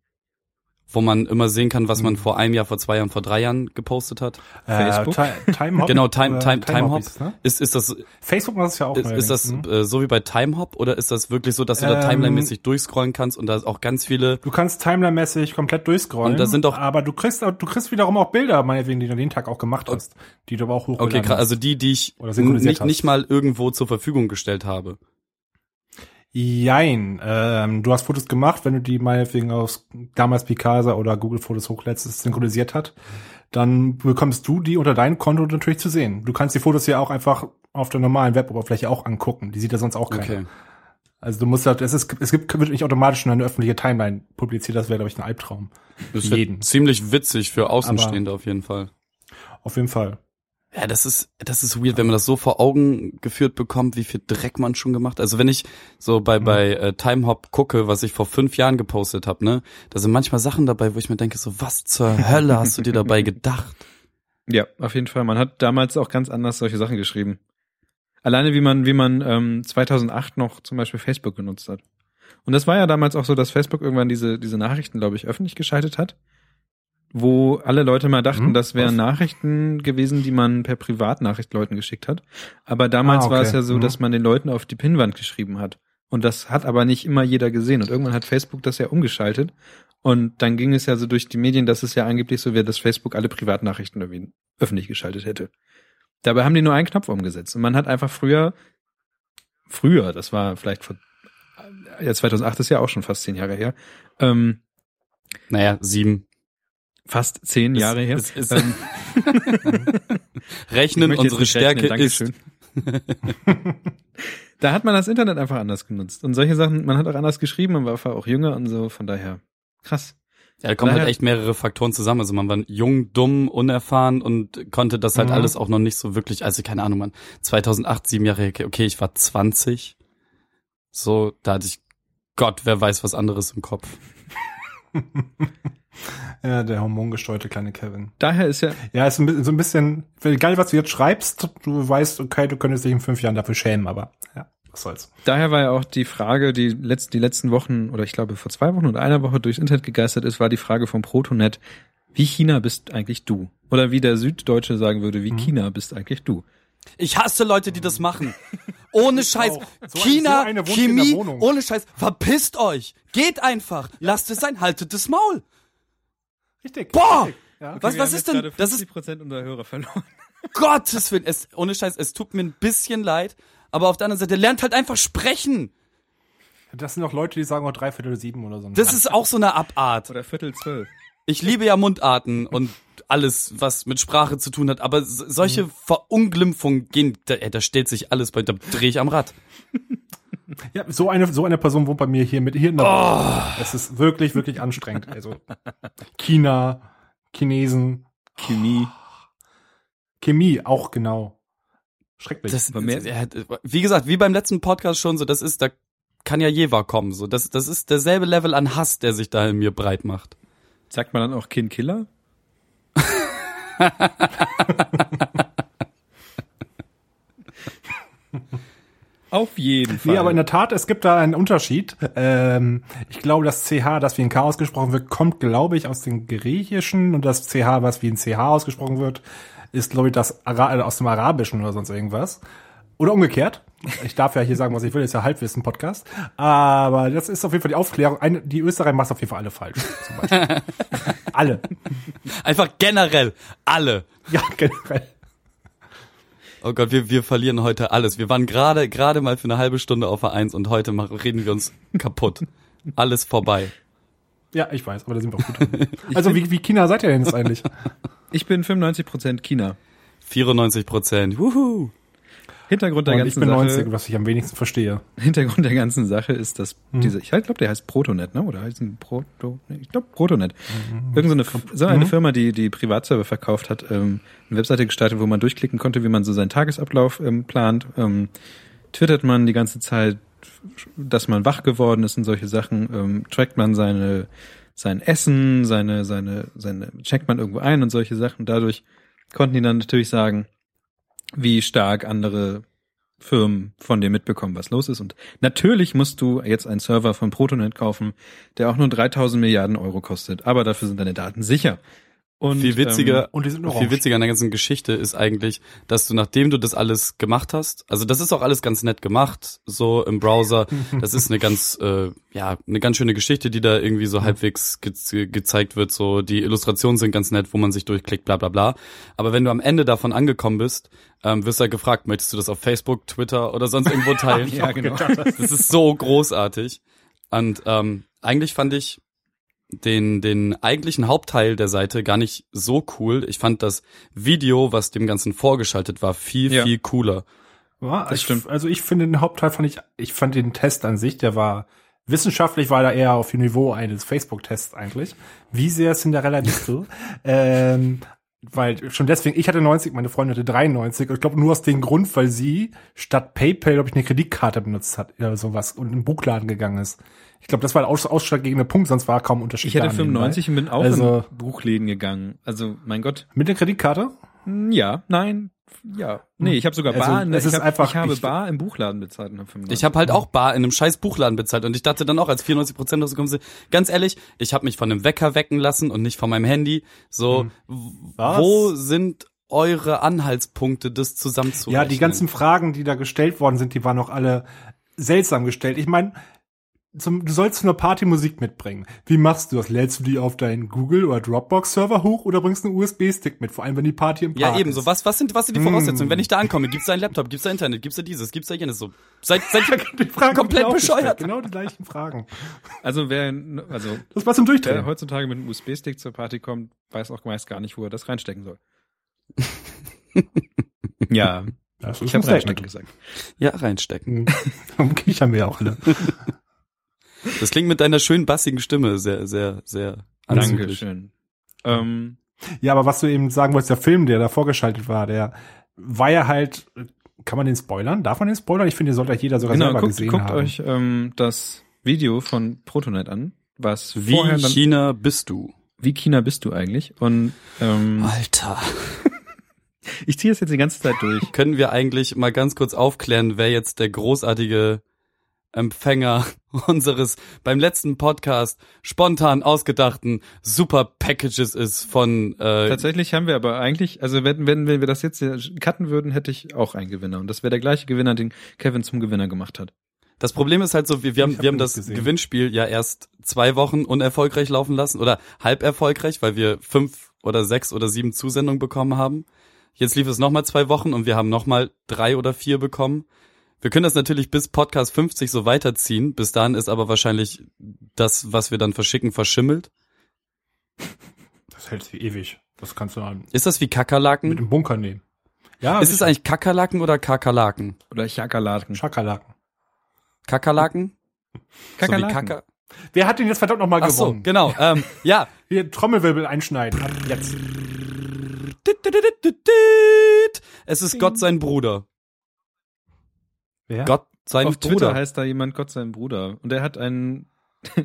Speaker 4: Wo man immer sehen kann, was man vor einem Jahr, vor zwei Jahren, vor drei Jahren gepostet hat.
Speaker 2: Facebook?
Speaker 3: Äh, Ti- Time Hop?
Speaker 4: Genau, Time,
Speaker 3: Oder
Speaker 4: Time, Time Hop.
Speaker 3: hieß es, ne?
Speaker 4: Ist, ist das,
Speaker 3: Facebook macht es ja auch
Speaker 4: ist, ist das
Speaker 3: neuerdings, hm?
Speaker 4: äh, so wie bei Time Hop oder ist das wirklich so, dass du da
Speaker 3: Ähm,
Speaker 4: timeline-mäßig durchscrollen kannst und da ist auch ganz viele
Speaker 3: Du kannst timeline-mäßig komplett durchscrollen.
Speaker 4: Und da sind doch-
Speaker 3: aber du kriegst, auch- du kriegst wiederum auch Bilder, meinetwegen, die du den Tag auch gemacht hast, die du aber auch hochgeladen
Speaker 4: Okay, also die, die ich nicht,
Speaker 3: hast.
Speaker 4: nicht mal irgendwo zur Verfügung gestellt habe.
Speaker 3: Jein. Ähm, du hast Fotos gemacht, wenn du die meinetwegen aus damals Picasa oder Google Fotos hochlädst, synchronisiert hat, dann bekommst du die unter deinem Konto natürlich zu sehen. Du kannst die Fotos ja auch einfach auf der normalen Weboberfläche auch angucken. Die sieht ja sonst auch keiner.
Speaker 4: Okay.
Speaker 3: Also du musst halt, es ist, es gibt, wird nicht automatisch in eine öffentliche Timeline publiziert, das wäre, glaube ich, ein Albtraum.
Speaker 4: Das
Speaker 3: Jeden.
Speaker 4: ziemlich witzig für Außenstehende auf jeden Fall.
Speaker 3: Auf jeden Fall.
Speaker 4: Ja, das ist, das ist weird, wenn man das so vor Augen geführt bekommt, wie viel Dreck man schon gemacht. Also wenn ich so bei, bei äh, Timehop gucke, was ich vor fünf Jahren gepostet habe, ne, da sind manchmal Sachen dabei, wo ich mir denke, so, was zur Hölle hast du dir dabei gedacht?
Speaker 2: Ja, auf jeden Fall. Man hat damals auch ganz anders solche Sachen geschrieben. Alleine wie man, wie man ähm, 2008 noch zum Beispiel Facebook genutzt hat. Und das war ja damals auch so, dass Facebook irgendwann diese, diese Nachrichten, glaube ich, öffentlich geschaltet hat, wo alle Leute mal dachten,
Speaker 3: Hm,
Speaker 2: das wären? Nachrichten gewesen, die man per Privatnachricht Leuten geschickt hat. Aber damals
Speaker 3: Ah, okay.
Speaker 2: war es ja so,
Speaker 3: Mhm.
Speaker 2: dass man den Leuten auf die Pinnwand geschrieben hat. Und das hat aber nicht immer jeder gesehen. Und irgendwann hat Facebook das ja umgeschaltet. Und dann ging es ja so durch die Medien, dass es ja angeblich so wäre, dass Facebook alle Privatnachrichten irgendwie öffentlich geschaltet hätte. Dabei haben die nur einen Knopf umgesetzt. Und man hat einfach früher, früher, das war vielleicht vor, ja 2008 ist ja auch schon fast zehn Jahre her, ähm,
Speaker 4: Naja, sieben.
Speaker 2: Fast zehn
Speaker 4: Ist-
Speaker 2: Jahre her.
Speaker 4: ist- ist-
Speaker 2: ähm,
Speaker 4: Rechnen, unsere Stärke
Speaker 2: rechnen,
Speaker 4: ist.
Speaker 2: Dankeschön. da hat man das Internet einfach anders genutzt. Und solche Sachen, man hat auch anders geschrieben, man war einfach auch jünger und so, von daher krass.
Speaker 4: Ja, da kommen halt echt mehrere Faktoren zusammen. Also man war jung, dumm, unerfahren und konnte das halt
Speaker 3: Mhm.
Speaker 4: alles auch noch nicht so wirklich, also keine Ahnung, man, 2008, sieben Jahre, her, okay, ich war 20. So, da hatte ich Gott, wer weiß was anderes im Kopf.
Speaker 3: Ja, der hormongesteuerte kleine Kevin.
Speaker 2: Daher ist ja,
Speaker 3: Ja, ist ein bisschen, so ein bisschen, egal was du jetzt schreibst, du weißt, okay, du könntest dich in fünf Jahren dafür schämen, aber ja, was soll's.
Speaker 2: daher war ja auch die Frage, die letzt, die letzten Wochen, oder ich glaube vor zwei Wochen oder einer Woche durchs Internet gegeistert ist, war die Frage vom Protonet, wie China bist eigentlich du? Oder wie der Süddeutsche sagen würde,
Speaker 3: Mhm.
Speaker 2: wie China bist eigentlich du?
Speaker 4: Ich hasse Leute, die das machen. Ohne Scheiß.
Speaker 3: So
Speaker 4: China,
Speaker 3: so eine in der
Speaker 4: Chemie,
Speaker 3: Wohnung.
Speaker 4: ohne Scheiß. Verpisst euch. Geht einfach. Lasst es sein. Haltet das Maul.
Speaker 3: Richtig.
Speaker 4: Boah!
Speaker 3: richtig. Ja.
Speaker 4: Was, was ist denn, das ist
Speaker 2: Prozent unserer Hörer verloren.
Speaker 4: Gottes Willen. Es, ohne Scheiß, es tut mir ein bisschen leid. Aber auf der anderen Seite, lernt halt einfach sprechen.
Speaker 3: Das sind auch Leute, die sagen auch dreiviertel sieben oder so.
Speaker 4: Das ist auch so eine Abart.
Speaker 2: Oder Viertel zwölf.
Speaker 4: Ich liebe ja Mundarten und alles, was mit Sprache zu tun hat, aber solche Verunglimpfungen gehen, da, da stellt sich alles bei, da drehe ich am Rad.
Speaker 3: Ja, so eine, so eine Person wohnt bei mir hier mit, hier in der oh. Es ist wirklich, wirklich anstrengend. Also, China, Chinesen,
Speaker 2: Chemie.
Speaker 3: Chemie, auch genau. Schrecklich.
Speaker 4: Das,
Speaker 2: mehr-
Speaker 4: wie gesagt, wie beim letzten Podcast schon, so, das ist, da kann ja Jever kommen, so, das, das ist derselbe Level an Hass, der sich da in mir breit macht.
Speaker 2: Sagt man dann auch Kindkiller? Auf jeden Fall.
Speaker 3: Nee, aber in der Tat, es gibt da einen Unterschied. Ähm, ich glaube, das CH, das wie ein K ausgesprochen wird, kommt, glaube ich, aus dem Griechischen und das CH, was wie ein CH ausgesprochen wird, ist, glaube ich, das Ara äh, aus dem Arabischen oder sonst irgendwas. Oder umgekehrt. Ich darf ja hier sagen, was ich will, ist ja Halbwissen-Podcast. Aber das ist auf jeden Fall die Aufklärung. Eine, die Österreich macht auf jeden Fall alle falsch. Zum Beispiel. alle.
Speaker 4: Einfach generell, alle.
Speaker 3: Ja, generell.
Speaker 4: Oh Gott, wir, wir verlieren heute alles. Wir waren gerade, gerade mal für eine halbe Stunde auf A1 und heute machen, reden wir uns kaputt. Alles vorbei.
Speaker 3: Ja, ich weiß, aber da sind wir auch gut. drin. Also, wie, wie China seid ihr denn jetzt eigentlich?
Speaker 2: ich bin 95% China.
Speaker 4: 94 Prozent. Wuhu.
Speaker 2: Hintergrund der
Speaker 3: Und ich
Speaker 2: ganzen
Speaker 3: bin
Speaker 2: Sache.
Speaker 3: 90, was ich am wenigsten verstehe.
Speaker 2: Hintergrund der ganzen Sache ist, dass
Speaker 3: Mhm.
Speaker 2: diese, ich glaube, der heißt Protonet, ne? Oder heißt ein Proto, nee, ich glaube Protonet.
Speaker 3: Mhm.
Speaker 2: Irgend so eine, so eine Firma, die die Privatserver verkauft hat, ähm, eine Webseite gestartet, wo man durchklicken konnte, wie man so seinen Tagesablauf ähm, plant. Ähm, twittert man die ganze Zeit, dass man wach geworden ist und solche Sachen. Ähm, trackt man seine sein Essen, seine seine seine checkt man irgendwo ein und solche Sachen. Dadurch konnten die dann natürlich sagen, wie stark andere Firmen von dir mitbekommen, was los ist. Und natürlich musst du jetzt einen Server von Protonet kaufen, der auch nur 3000 Milliarden Euro kostet. Aber dafür sind deine Daten sicher. Und,
Speaker 4: viel witziger,
Speaker 2: Ähm,
Speaker 3: Und die sind
Speaker 4: viel
Speaker 3: orange.
Speaker 4: witziger an der ganzen Geschichte ist eigentlich, dass du nachdem du das alles gemacht hast, also das ist auch alles ganz nett gemacht, so im Browser. Das ist eine ganz, äh, ja, eine ganz schöne Geschichte, die da irgendwie so halbwegs ge gezeigt wird. So die Illustrationen sind ganz nett, wo man sich durchklickt, bla bla bla. Aber wenn du am Ende davon angekommen bist, ähm, wirst du halt gefragt, möchtest du das auf Facebook, Twitter oder sonst irgendwo teilen?
Speaker 2: ja, genau.
Speaker 4: Das ist so großartig. Und ähm, eigentlich fand ich den, den eigentlichen Hauptteil der Seite gar nicht so cool. Ich fand das Video, was dem Ganzen vorgeschaltet war, viel,
Speaker 2: Ja.
Speaker 4: viel cooler.
Speaker 3: Ja,
Speaker 2: Das
Speaker 3: ich,
Speaker 2: stimmt.
Speaker 3: Also ich finde den Hauptteil fand ich, ich fand den Test an sich, der war wissenschaftlich war er eher auf dem Niveau eines Facebook-Tests eigentlich. Wie sehr Cinderella bist du? ähm, weil schon deswegen, ich hatte 90, meine Freundin hatte 93 und ich glaube nur aus dem Grund, weil sie statt PayPal, glaube ich, eine Kreditkarte benutzt hat oder sowas und in den Buchladen gegangen ist. Ich glaube, das war der aus ausschlaggebende Punkt, sonst war kaum Unterschied.
Speaker 2: Ich hatte
Speaker 3: da nebenbei.
Speaker 2: 95 und bin auch
Speaker 3: Also-
Speaker 2: in Buchläden gegangen. Also, mein Gott.
Speaker 3: Mit der Kreditkarte?
Speaker 2: Hm, Ja, nein, ja. Nee, ich habe sogar
Speaker 3: Also,
Speaker 2: Bar, in,
Speaker 3: es
Speaker 2: ich,
Speaker 3: ist
Speaker 2: hab,
Speaker 3: einfach-
Speaker 2: ich habe
Speaker 3: ich-
Speaker 2: Bar im Buchladen bezahlt und hab 95.
Speaker 4: Ich habe halt auch Bar in einem scheiß Buchladen bezahlt und ich dachte dann auch, als 94 Prozent rausgekommen sind, ganz ehrlich, ich habe mich von einem Wecker wecken lassen und nicht von meinem Handy. So, w-
Speaker 3: Was?
Speaker 4: wo sind eure Anhaltspunkte, das zusammenzurechnen?
Speaker 3: Ja, die ganzen Fragen, die da gestellt worden sind, die waren auch alle seltsam gestellt. Ich meine, zum, du sollst zu einer Party Musik mitbringen. Wie machst du das? Lädst du die auf deinen Google oder Dropbox Server hoch oder bringst einen USB-Stick mit? Vor allem, wenn die Party im Park
Speaker 4: Ja,
Speaker 3: ist.
Speaker 4: ebenso. Was, was sind, was sind die Voraussetzungen? Wenn ich da ankomme, gibt's da einen Laptop, gibt's da Internet, gibt's da dieses, gibt's da jenes, so. Seid, seid
Speaker 3: Die Fragen
Speaker 4: komplett
Speaker 3: ich auch gestellt.
Speaker 4: bescheuert.
Speaker 3: Genau die gleichen Fragen.
Speaker 2: Also, wer, also,
Speaker 3: Das war zum
Speaker 2: wer
Speaker 3: Durchdrehen.
Speaker 2: heutzutage mit einem USB-Stick zur Party kommt, weiß auch meist gar nicht, wo er das reinstecken soll. ja,
Speaker 3: Das
Speaker 2: ich
Speaker 3: ist
Speaker 2: habe
Speaker 3: ein
Speaker 2: reinstecken gesagt.
Speaker 4: Ja, reinstecken.
Speaker 3: Darum kichern wir ja auch alle.
Speaker 4: Das klingt mit deiner schönen bassigen Stimme sehr, sehr, sehr anzüglich.
Speaker 2: Dankeschön. Ähm,
Speaker 3: Ja, aber was du eben sagen wolltest, der Film, der da vorgeschaltet war, der war ja halt, kann man den spoilern? Darf man den spoilern? Ich finde, den sollte jeder sogar
Speaker 2: genau,
Speaker 3: selber
Speaker 2: guckt,
Speaker 3: gesehen
Speaker 2: guckt
Speaker 3: haben.
Speaker 2: euch ähm, das Video von Protonet an, was
Speaker 4: Wie
Speaker 2: dann,
Speaker 4: China bist du?
Speaker 2: wie China bist du eigentlich? Und ähm,
Speaker 4: Alter.
Speaker 2: ich ziehe es jetzt die ganze Zeit durch.
Speaker 4: Können wir eigentlich mal ganz kurz aufklären, wer jetzt der großartige Empfänger unseres beim letzten Podcast spontan ausgedachten Super Packages ist von äh,
Speaker 2: Tatsächlich haben wir aber eigentlich, also wenn, wenn, wenn wir das jetzt hier cutten würden, hätte ich auch einen Gewinner. Und das wäre der gleiche Gewinner, den Kevin zum Gewinner gemacht hat.
Speaker 4: Das Problem ist halt so, wir, wir haben,
Speaker 3: hab
Speaker 4: wir haben das
Speaker 3: gesehen.
Speaker 4: Gewinnspiel ja erst zwei Wochen unerfolgreich laufen lassen oder halb erfolgreich, weil wir fünf oder sechs oder sieben Zusendungen bekommen haben. Jetzt lief es nochmal zwei Wochen und wir haben nochmal drei oder vier bekommen. Wir können das natürlich bis Podcast 50 so weiterziehen. Bis dahin ist aber wahrscheinlich das, was wir dann verschicken, verschimmelt.
Speaker 3: Das hält sich ewig. Das kannst du dann
Speaker 4: Ist das wie
Speaker 3: mit
Speaker 4: Kakerlaken?
Speaker 3: dem Bunker nehmen. Ja,
Speaker 4: Ist es eigentlich Kakerlaken oder Kakerlaken?
Speaker 2: Oder Chakalaken.
Speaker 3: Schakalaken.
Speaker 4: Kakerlaken? So wie
Speaker 2: Kakerlaken.
Speaker 4: Kaker
Speaker 3: Wer hat denn jetzt verdammt nochmal
Speaker 4: Ach so,
Speaker 3: gewonnen?
Speaker 4: genau. Ähm, ja,
Speaker 3: Hier, Trommelwirbel einschneiden. Ab jetzt.
Speaker 4: Es ist Gott sein Bruder.
Speaker 3: Wer?
Speaker 4: Gott sein
Speaker 2: Auf Twitter
Speaker 4: Bruder.
Speaker 2: heißt da jemand Gott sein Bruder. Und er hat einen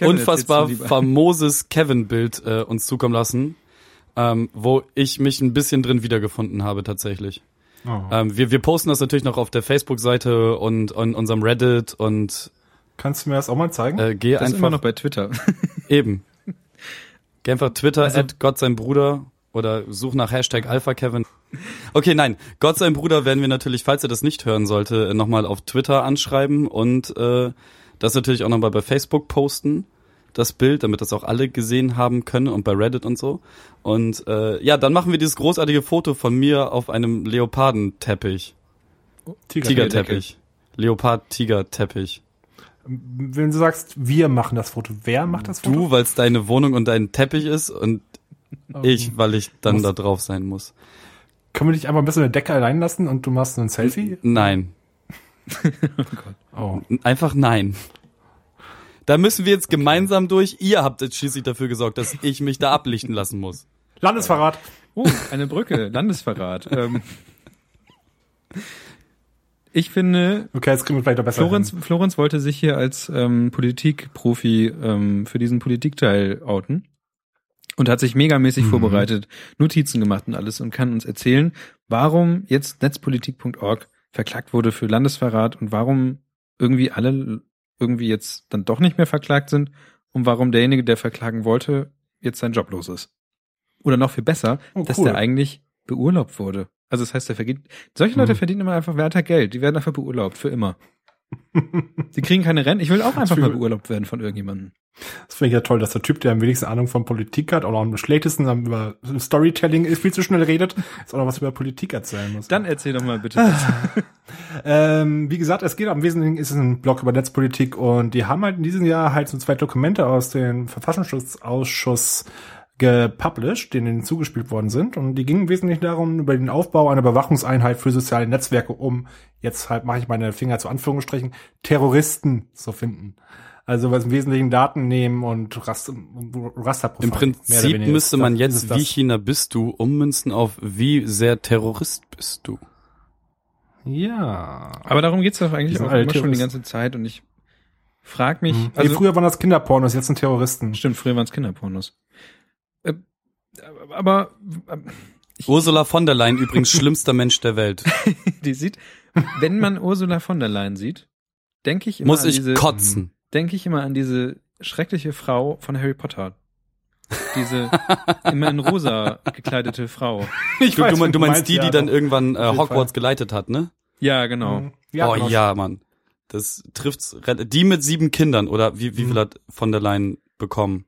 Speaker 4: Unfassbar famoses Kevin-Bild äh, uns zukommen lassen, ähm, wo ich mich ein bisschen drin wiedergefunden habe tatsächlich.
Speaker 3: Oh.
Speaker 4: Ähm, wir, wir posten das natürlich noch auf der Facebook-Seite und on unserem Reddit und
Speaker 3: Kannst du mir das auch mal zeigen?
Speaker 4: äh, geh
Speaker 2: Das ist immer
Speaker 4: einfach
Speaker 2: noch bei Twitter.
Speaker 4: eben. Geh einfach Twitter,
Speaker 2: Also-
Speaker 4: at Gott sein Bruder oder such nach Hashtag Alpha Kevin. Okay, nein, Gott sein Bruder werden wir natürlich, falls er das nicht hören sollte, nochmal auf Twitter anschreiben und äh, das natürlich auch nochmal bei Facebook posten, das Bild, damit das auch alle gesehen haben können und bei Reddit und so. Und äh, ja, dann machen wir dieses großartige Foto von mir auf einem Leopardenteppich.
Speaker 3: Tiger.
Speaker 4: Tigerteppich. Leopard-Tiger-Teppich.
Speaker 3: Wenn du sagst, wir machen das Foto, wer macht das Foto?
Speaker 4: Du, weil es deine Wohnung und dein Teppich ist und
Speaker 3: Oh.
Speaker 4: ich, weil ich dann
Speaker 3: Muss-
Speaker 4: da drauf sein muss.
Speaker 3: Können wir dich einfach ein bisschen in der Decke allein lassen und du machst ein Selfie?
Speaker 4: Nein.
Speaker 3: Oh.
Speaker 4: Einfach nein. Da müssen wir jetzt gemeinsam durch. Ihr habt jetzt schließlich dafür gesorgt, dass ich mich da ablichten lassen muss.
Speaker 3: Landesverrat.
Speaker 2: Oh, eine Brücke, Landesverrat. Ähm, ich finde,
Speaker 3: Okay, jetzt kriegen wir vielleicht besser
Speaker 2: Florenz,
Speaker 3: hin.
Speaker 2: Florenz wollte sich hier als ähm, Politikprofi ähm, für diesen Politikteil outen und hat sich megamäßig
Speaker 3: Mhm.
Speaker 2: vorbereitet, Notizen gemacht und alles und kann uns erzählen, warum jetzt netzpolitik.org verklagt wurde für Landesverrat und warum irgendwie alle irgendwie jetzt dann doch nicht mehr verklagt sind und warum derjenige, der verklagen wollte, jetzt sein Job los ist. Oder noch viel besser,
Speaker 3: Oh,
Speaker 2: dass
Speaker 3: cool.
Speaker 2: der eigentlich beurlaubt wurde. Also das heißt, der verdient, solche Leute
Speaker 3: Mhm.
Speaker 2: verdienen immer einfach weiter Geld. Die werden einfach beurlaubt, für immer. Sie kriegen keine Rente. Ich will auch einfach mal beurlaubt werden von irgendjemandem.
Speaker 3: Das finde ich ja toll, dass der Typ, der am wenigsten Ahnung von Politik hat, auch noch am schlechtesten über Storytelling viel zu schnell redet, jetzt auch noch was über Politik erzählen muss.
Speaker 2: Dann erzähl doch mal bitte.
Speaker 3: Ähm, wie gesagt, es geht am Wesentlichen ist es ein Blog über Netzpolitik und die haben halt in diesem Jahr halt so zwei Dokumente aus dem Verfassungsschutzausschuss gepublished, denen zugespielt worden sind und die gingen im Wesentlichen darum, über den Aufbau einer Überwachungseinheit für soziale Netzwerke, um, jetzt halt mache ich meine Finger zu Anführungsstrichen, Terroristen zu finden. Also was im Wesentlichen Daten nehmen und Raster, Rasterprofiling.
Speaker 4: Im Prinzip
Speaker 3: weniger.
Speaker 4: müsste man jetzt, wie China bist du, ummünzen auf wie sehr Terrorist bist du.
Speaker 3: Ja.
Speaker 2: Aber darum geht's doch eigentlich auch immer schon die
Speaker 3: Terroristen.
Speaker 2: ganze Zeit und ich frag mich,
Speaker 3: Also
Speaker 2: also
Speaker 3: früher waren das Kinderpornos, jetzt sind Terroristen.
Speaker 2: stimmt, früher waren es Kinderpornos. Aber äh,
Speaker 4: Ursula von der Leyen übrigens schlimmster Mensch der Welt.
Speaker 2: die sieht, wenn man Ursula von der Leyen sieht, denke ich immer
Speaker 4: Muss
Speaker 2: an
Speaker 4: ich
Speaker 2: diese,
Speaker 4: kotzen.
Speaker 2: denke ich immer an diese schreckliche Frau von Harry Potter. Diese immer in rosa gekleidete Frau.
Speaker 3: Ich
Speaker 4: Du, du, mein- du meinst die,
Speaker 3: ja,
Speaker 4: die dann
Speaker 3: doch.
Speaker 4: irgendwann äh, Hogwarts
Speaker 3: Fall.
Speaker 4: geleitet hat, ne?
Speaker 2: Ja, genau.
Speaker 3: Mhm. Ja,
Speaker 4: oh
Speaker 3: genau.
Speaker 4: ja, Mann. Das trifft's. Die mit sieben Kindern, oder wie, wie
Speaker 3: Mhm.
Speaker 4: viel hat von der Leyen bekommen?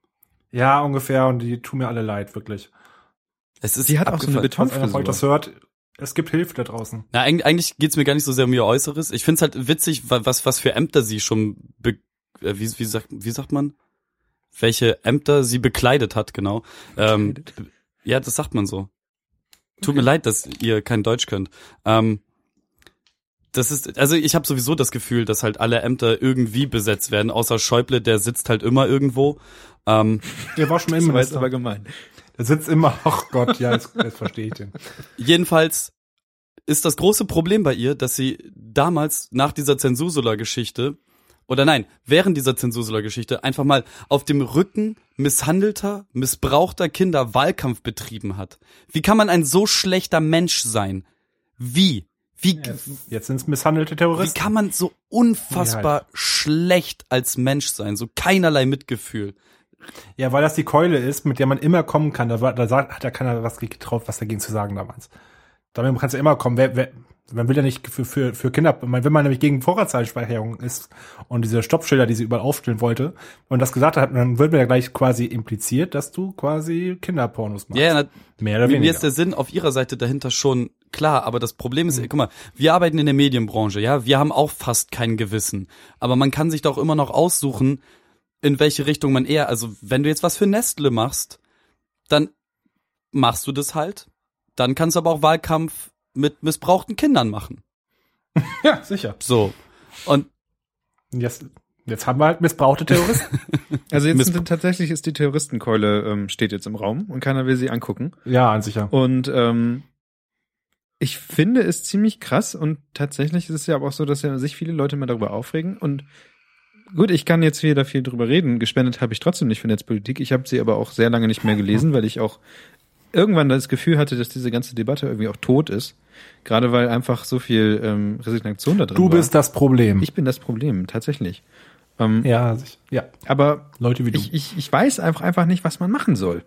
Speaker 3: Ja, ungefähr. Und die tun mir alle leid, wirklich.
Speaker 4: Es ist
Speaker 2: Die hat auch so eine
Speaker 3: einer von euch das
Speaker 2: Betonfrisur.
Speaker 3: hört, es gibt Hilfe da draußen.
Speaker 4: Na, eigentlich, eigentlich geht's mir gar nicht so sehr um ihr Äußeres. Ich find's halt witzig, wa- was, was für Ämter sie schon, be, äh, wie, wie, sagt, wie sagt man? Welche Ämter sie bekleidet hat, genau. Ähm,
Speaker 2: Bekleidet.
Speaker 4: ja, das sagt man so. Tut mir leid, dass ihr kein Deutsch könnt. Ähm, das ist, also ich habe sowieso das Gefühl, dass halt alle Ämter irgendwie besetzt werden, außer Schäuble, der sitzt halt immer irgendwo. Ähm,
Speaker 3: Der war schon
Speaker 2: Das war aber gemein.
Speaker 3: Der sitzt immer, ach Gott, ja, jetzt, jetzt verstehe ich den.
Speaker 4: Jedenfalls ist das große Problem bei ihr, dass sie damals nach dieser Zensursula-Geschichte oder nein, während dieser Zensursula-Geschichte einfach mal auf dem Rücken misshandelter, missbrauchter Kinder Wahlkampf betrieben hat. Wie kann man ein so schlechter Mensch sein? Wie? Wie,
Speaker 3: Jetzt sind es misshandelte
Speaker 4: wie
Speaker 3: Terroristen.
Speaker 4: kann man so unfassbar schlecht als Mensch sein? So keinerlei Mitgefühl.
Speaker 3: Ja, weil das die Keule ist, mit der man immer kommen kann. Da, war, da sagt, hat ja keiner was getraut, was dagegen zu sagen damals. Damit kannst du immer kommen. Wer, wer, man will ja nicht für, für, für Kinder, wenn man nämlich gegen Vorratsdatenspeicherung ist und diese Stoppschilder, die sie überall aufstellen wollte, und das gesagt hat, dann wird mir ja gleich quasi impliziert, dass du quasi Kinderpornos machst.
Speaker 4: Ja, na,
Speaker 3: Mehr oder
Speaker 4: Mir, mir
Speaker 3: weniger.
Speaker 4: ist der Sinn auf ihrer Seite dahinter schon klar, aber das Problem
Speaker 3: Mhm.
Speaker 4: ist, guck mal, wir arbeiten in der Medienbranche, ja, wir haben auch fast kein Gewissen, aber man kann sich doch immer noch aussuchen, in welche Richtung man eher, also wenn du jetzt was für Nestle machst, dann machst du das halt, dann kannst du aber auch Wahlkampf mit missbrauchten Kindern machen.
Speaker 3: ja, sicher.
Speaker 4: So. Und
Speaker 3: Jetzt, jetzt haben wir halt missbrauchte Terroristen.
Speaker 2: Also jetzt sind, tatsächlich ist die Terroristenkeule ähm, steht jetzt im Raum und keiner will sie angucken.
Speaker 3: ja, an sicher.
Speaker 2: Und ähm, ich finde es ziemlich krass und tatsächlich ist es ja aber auch so, dass ja sich viele Leute mal darüber aufregen und gut, ich kann jetzt wieder viel drüber reden. Gespendet habe ich trotzdem nicht für Netzpolitik. Ich habe sie aber auch sehr lange nicht mehr gelesen, weil ich auch irgendwann das Gefühl hatte, dass diese ganze Debatte irgendwie auch tot ist. Gerade weil einfach so viel ähm, Resignation da drin
Speaker 3: Du
Speaker 2: war.
Speaker 3: bist das Problem.
Speaker 2: ich bin das Problem, tatsächlich. Ähm,
Speaker 3: ja, ja.
Speaker 2: Aber
Speaker 3: Leute wie du.
Speaker 2: ich, ich, ich weiß einfach, einfach nicht, was man machen soll.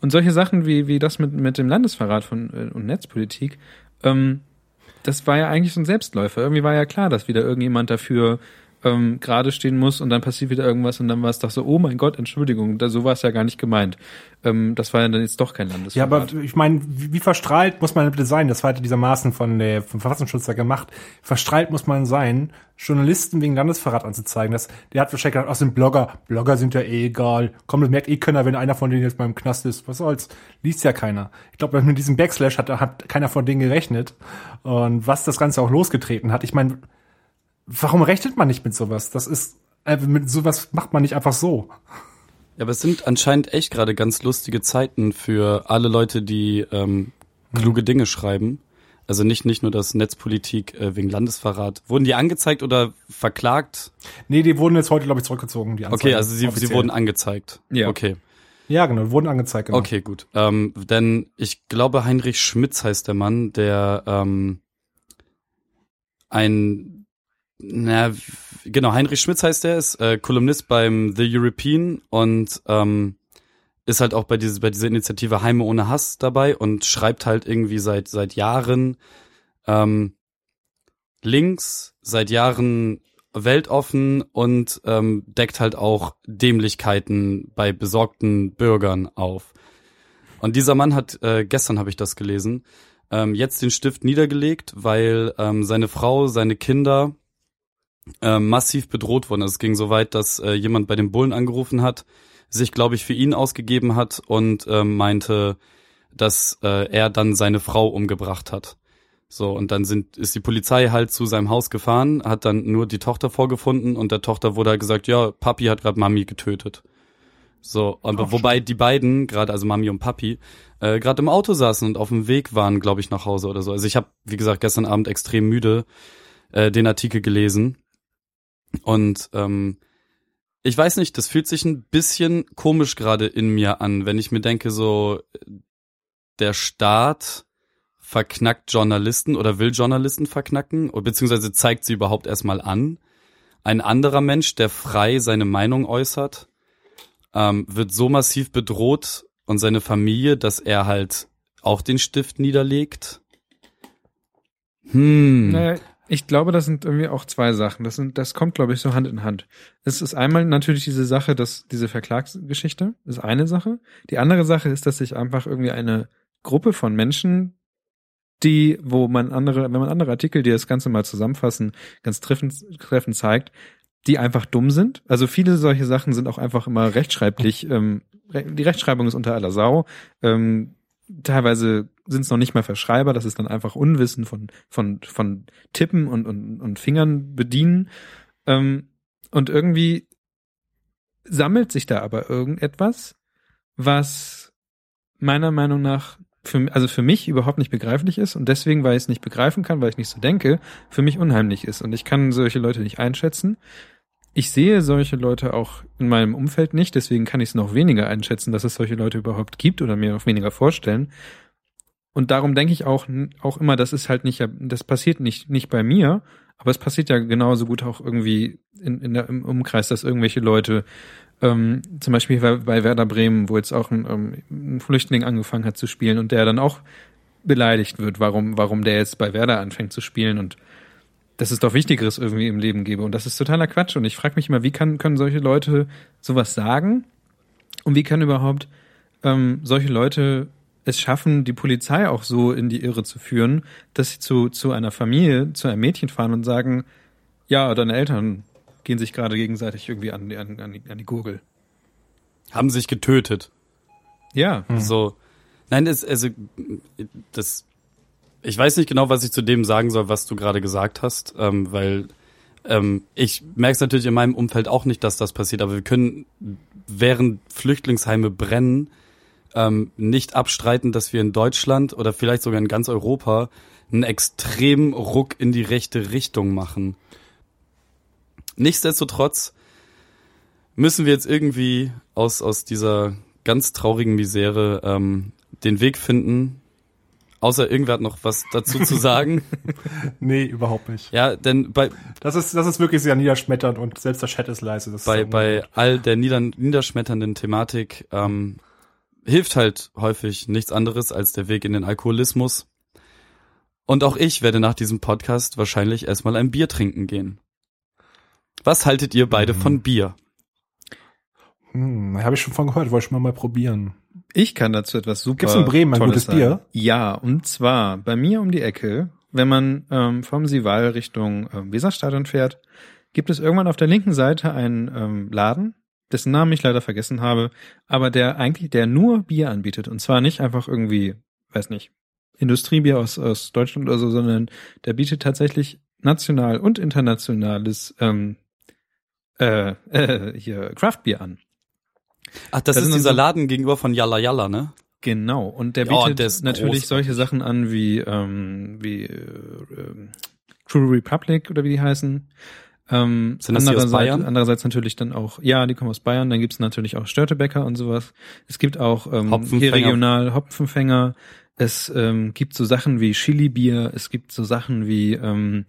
Speaker 2: Und solche Sachen wie, wie das mit, mit dem Landesverrat von, äh, und Netzpolitik, ähm, das war ja eigentlich so ein Selbstläufer. Irgendwie war ja klar, dass wieder irgendjemand dafür ähm, gerade stehen muss und dann passiert wieder irgendwas und dann war es doch so, oh mein Gott, Entschuldigung, da, so war es ja gar nicht gemeint. Ähm, das war ja dann jetzt doch kein
Speaker 3: Ja,
Speaker 2: Landesverrat.
Speaker 3: aber ich meine, wie, wie verstrahlt muss man bitte sein? Das war halt dieser Maßen von der vom Verfassungsschutz da gemacht. Verstrahlt muss man sein, Journalisten wegen Landesverrat anzuzeigen. Das, der hat wahrscheinlich gedacht, aus dem Blogger, Blogger sind ja eh egal. Komm, das merkt eh keiner, wenn einer von denen jetzt mal im Knast ist. Was soll's? Liest ja keiner. Ich glaube, mit diesem Backslash hat, hat keiner von denen gerechnet. Und was das Ganze auch losgetreten hat. Ich meine, warum rechnet man nicht mit sowas? Das ist, äh, mit sowas macht man nicht einfach so.
Speaker 4: Ja, aber es sind anscheinend echt gerade ganz lustige Zeiten für alle Leute, die ähm, kluge Dinge schreiben. Also nicht nicht nur das Netzpolitik äh, wegen Landesverrat. Wurden die angezeigt oder verklagt?
Speaker 3: Nee, die wurden jetzt heute, glaube ich, zurückgezogen. Die
Speaker 4: Okay,
Speaker 3: Anzeigen,
Speaker 4: also sie, sie wurden angezeigt.
Speaker 2: Ja.
Speaker 4: Okay.
Speaker 3: Ja, genau, die wurden angezeigt. Genau.
Speaker 4: Okay, gut. Ähm, denn ich glaube, Heinrich Schmitz heißt der Mann, der ähm, ein, na, genau, Heinrich Schmitz heißt der, ist äh, Kolumnist beim The European und ähm, ist halt auch bei, diese, bei dieser Initiative Heime ohne Hass dabei und schreibt halt irgendwie seit, seit Jahren ähm, Links, seit Jahren weltoffen und ähm, deckt halt auch Dämlichkeiten bei besorgten Bürgern auf. Und dieser Mann hat, äh, gestern habe ich das gelesen, ähm, jetzt den Stift niedergelegt, weil ähm, seine Frau, seine Kinder ähm, massiv bedroht wurden. Also Es ging so weit, dass äh, jemand bei den Bullen angerufen hat, sich, glaube ich, für ihn ausgegeben hat und ähm, meinte, dass äh, er dann seine Frau umgebracht hat. So, und dann sind, ist die Polizei halt zu seinem Haus gefahren, hat dann nur die Tochter vorgefunden und der Tochter wurde halt gesagt, ja, Papi hat gerade Mami getötet. So, aber
Speaker 3: Ach,
Speaker 4: wobei die beiden, gerade also Mami und Papi, äh, gerade im Auto saßen und auf dem Weg waren, glaube ich, nach Hause oder so. Also ich habe, wie gesagt, gestern Abend extrem müde äh, den Artikel gelesen. Und ähm, ich weiß nicht, das fühlt sich ein bisschen komisch gerade in mir an, wenn ich mir denke, so der Staat verknackt Journalisten oder will Journalisten verknacken, beziehungsweise zeigt sie überhaupt erstmal an. Ein anderer Mensch, der frei seine Meinung äußert, ähm, wird so massiv bedroht und seine Familie, dass er halt auch den Stift niederlegt. Hm.
Speaker 2: Naja, ich glaube, das sind irgendwie auch zwei Sachen. Das sind, das kommt, glaube ich, so Hand in Hand. Es ist einmal natürlich diese Sache, dass diese Verklagsgeschichte ist eine Sache. Die andere Sache ist, dass sich einfach irgendwie eine Gruppe von Menschen, die, wo man andere, wenn man andere Artikel, die das Ganze mal zusammenfassen, ganz treffend, treffend zeigt, die einfach dumm sind. Also viele solche Sachen sind auch einfach immer rechtschreiblich, ähm, die Rechtschreibung ist unter aller Sau. Ähm, teilweise sind es noch nicht mal Verschreiber, das ist dann einfach Unwissen von, von, von Tippen und, und, und Fingern bedienen. Ähm, und irgendwie sammelt sich da aber irgendetwas, was meiner Meinung nach für, also für mich überhaupt nicht begreiflich ist und deswegen, weil ich es nicht begreifen kann, weil ich nicht so denke, für mich unheimlich ist. Und ich kann solche Leute nicht einschätzen. Ich sehe solche Leute auch in meinem Umfeld nicht, deswegen kann ich es noch weniger einschätzen, dass es solche Leute überhaupt gibt oder mir noch weniger vorstellen. Und darum denke ich auch, auch immer, das ist halt nicht, das passiert nicht, nicht bei mir, aber es passiert ja genauso gut auch irgendwie in, in der, im Umkreis, dass irgendwelche Leute, ähm, zum Beispiel bei, bei Werder Bremen, wo jetzt auch ein, ähm, ein Flüchtling angefangen hat zu spielen und der dann auch beleidigt wird, warum, warum der jetzt bei Werder anfängt zu spielen und dass es doch Wichtigeres irgendwie im Leben gäbe. Und das ist totaler Quatsch. Und ich frage mich immer, wie kann, können solche Leute sowas sagen? Und wie kann überhaupt ähm, solche Leute es schaffen, die Polizei auch so in die Irre zu führen, dass sie zu, zu einer Familie, zu einem Mädchen fahren und sagen, ja, deine Eltern gehen sich gerade gegenseitig irgendwie an, die- an, an, die, an die Gurgel.
Speaker 4: Haben sich getötet.
Speaker 2: Ja,
Speaker 4: So. Nein, das, also, das, ich weiß nicht genau, was ich zu dem sagen soll, was du gerade gesagt hast, ähm, weil ähm, ich merke es natürlich in meinem Umfeld auch nicht, dass das passiert, aber wir können, während Flüchtlingsheime brennen, ähm, nicht abstreiten, dass wir in Deutschland oder vielleicht sogar in ganz Europa einen extremen Ruck in die rechte Richtung machen. Nichtsdestotrotz müssen wir jetzt irgendwie aus, aus dieser ganz traurigen Misere ähm, den Weg finden. Außer irgendwer hat noch was dazu zu sagen.
Speaker 3: Nee, überhaupt nicht.
Speaker 4: ja, denn bei,
Speaker 3: Das ist, das ist wirklich sehr niederschmetternd und selbst der Chat ist leise. Das
Speaker 4: bei,
Speaker 3: ist
Speaker 4: bei all der nieder, niederschmetternden Thematik ähm, hilft halt häufig nichts anderes als der Weg in den Alkoholismus. Und auch ich werde nach diesem Podcast wahrscheinlich erstmal ein Bier trinken gehen. Was haltet ihr beide
Speaker 3: Mhm.
Speaker 4: von Bier?
Speaker 3: Hm, habe ich schon von gehört, wollte ich mal mal probieren.
Speaker 2: Ich kann dazu etwas super
Speaker 3: Gibt's in Bremen ein gutes Bier?
Speaker 2: Ja, und zwar bei mir um die Ecke, wenn man ähm, vom Sival Richtung ähm, Weserstadion fährt, gibt es irgendwann auf der linken Seite einen ähm, Laden, dessen Namen ich leider vergessen habe, aber der eigentlich, der nur Bier anbietet. Und zwar nicht einfach irgendwie, weiß nicht, Industriebier aus, aus Deutschland oder so, sondern der bietet tatsächlich national und internationales ähm, äh, äh, hier Craftbier an.
Speaker 4: Ach, das,
Speaker 2: Das
Speaker 4: ist
Speaker 2: sind
Speaker 4: dieser
Speaker 2: so-
Speaker 4: Laden gegenüber von Yalla Yalla, ne?
Speaker 2: Genau, und der
Speaker 4: Ja,
Speaker 2: bietet
Speaker 4: der ist
Speaker 2: natürlich
Speaker 4: großartig.
Speaker 2: solche Sachen an wie, ähm, wie äh, ähm, True Republic oder wie die heißen. Ähm,
Speaker 4: Sind das
Speaker 2: andererseits,
Speaker 4: Bayern?
Speaker 2: andererseits natürlich dann auch, ja, die kommen aus Bayern, dann gibt's natürlich auch Störtebecker und sowas. Es gibt auch ähm, hier regional Hopfenfänger. Es ähm, gibt so Sachen wie Chili-Bier, es gibt so Sachen wie, ähm,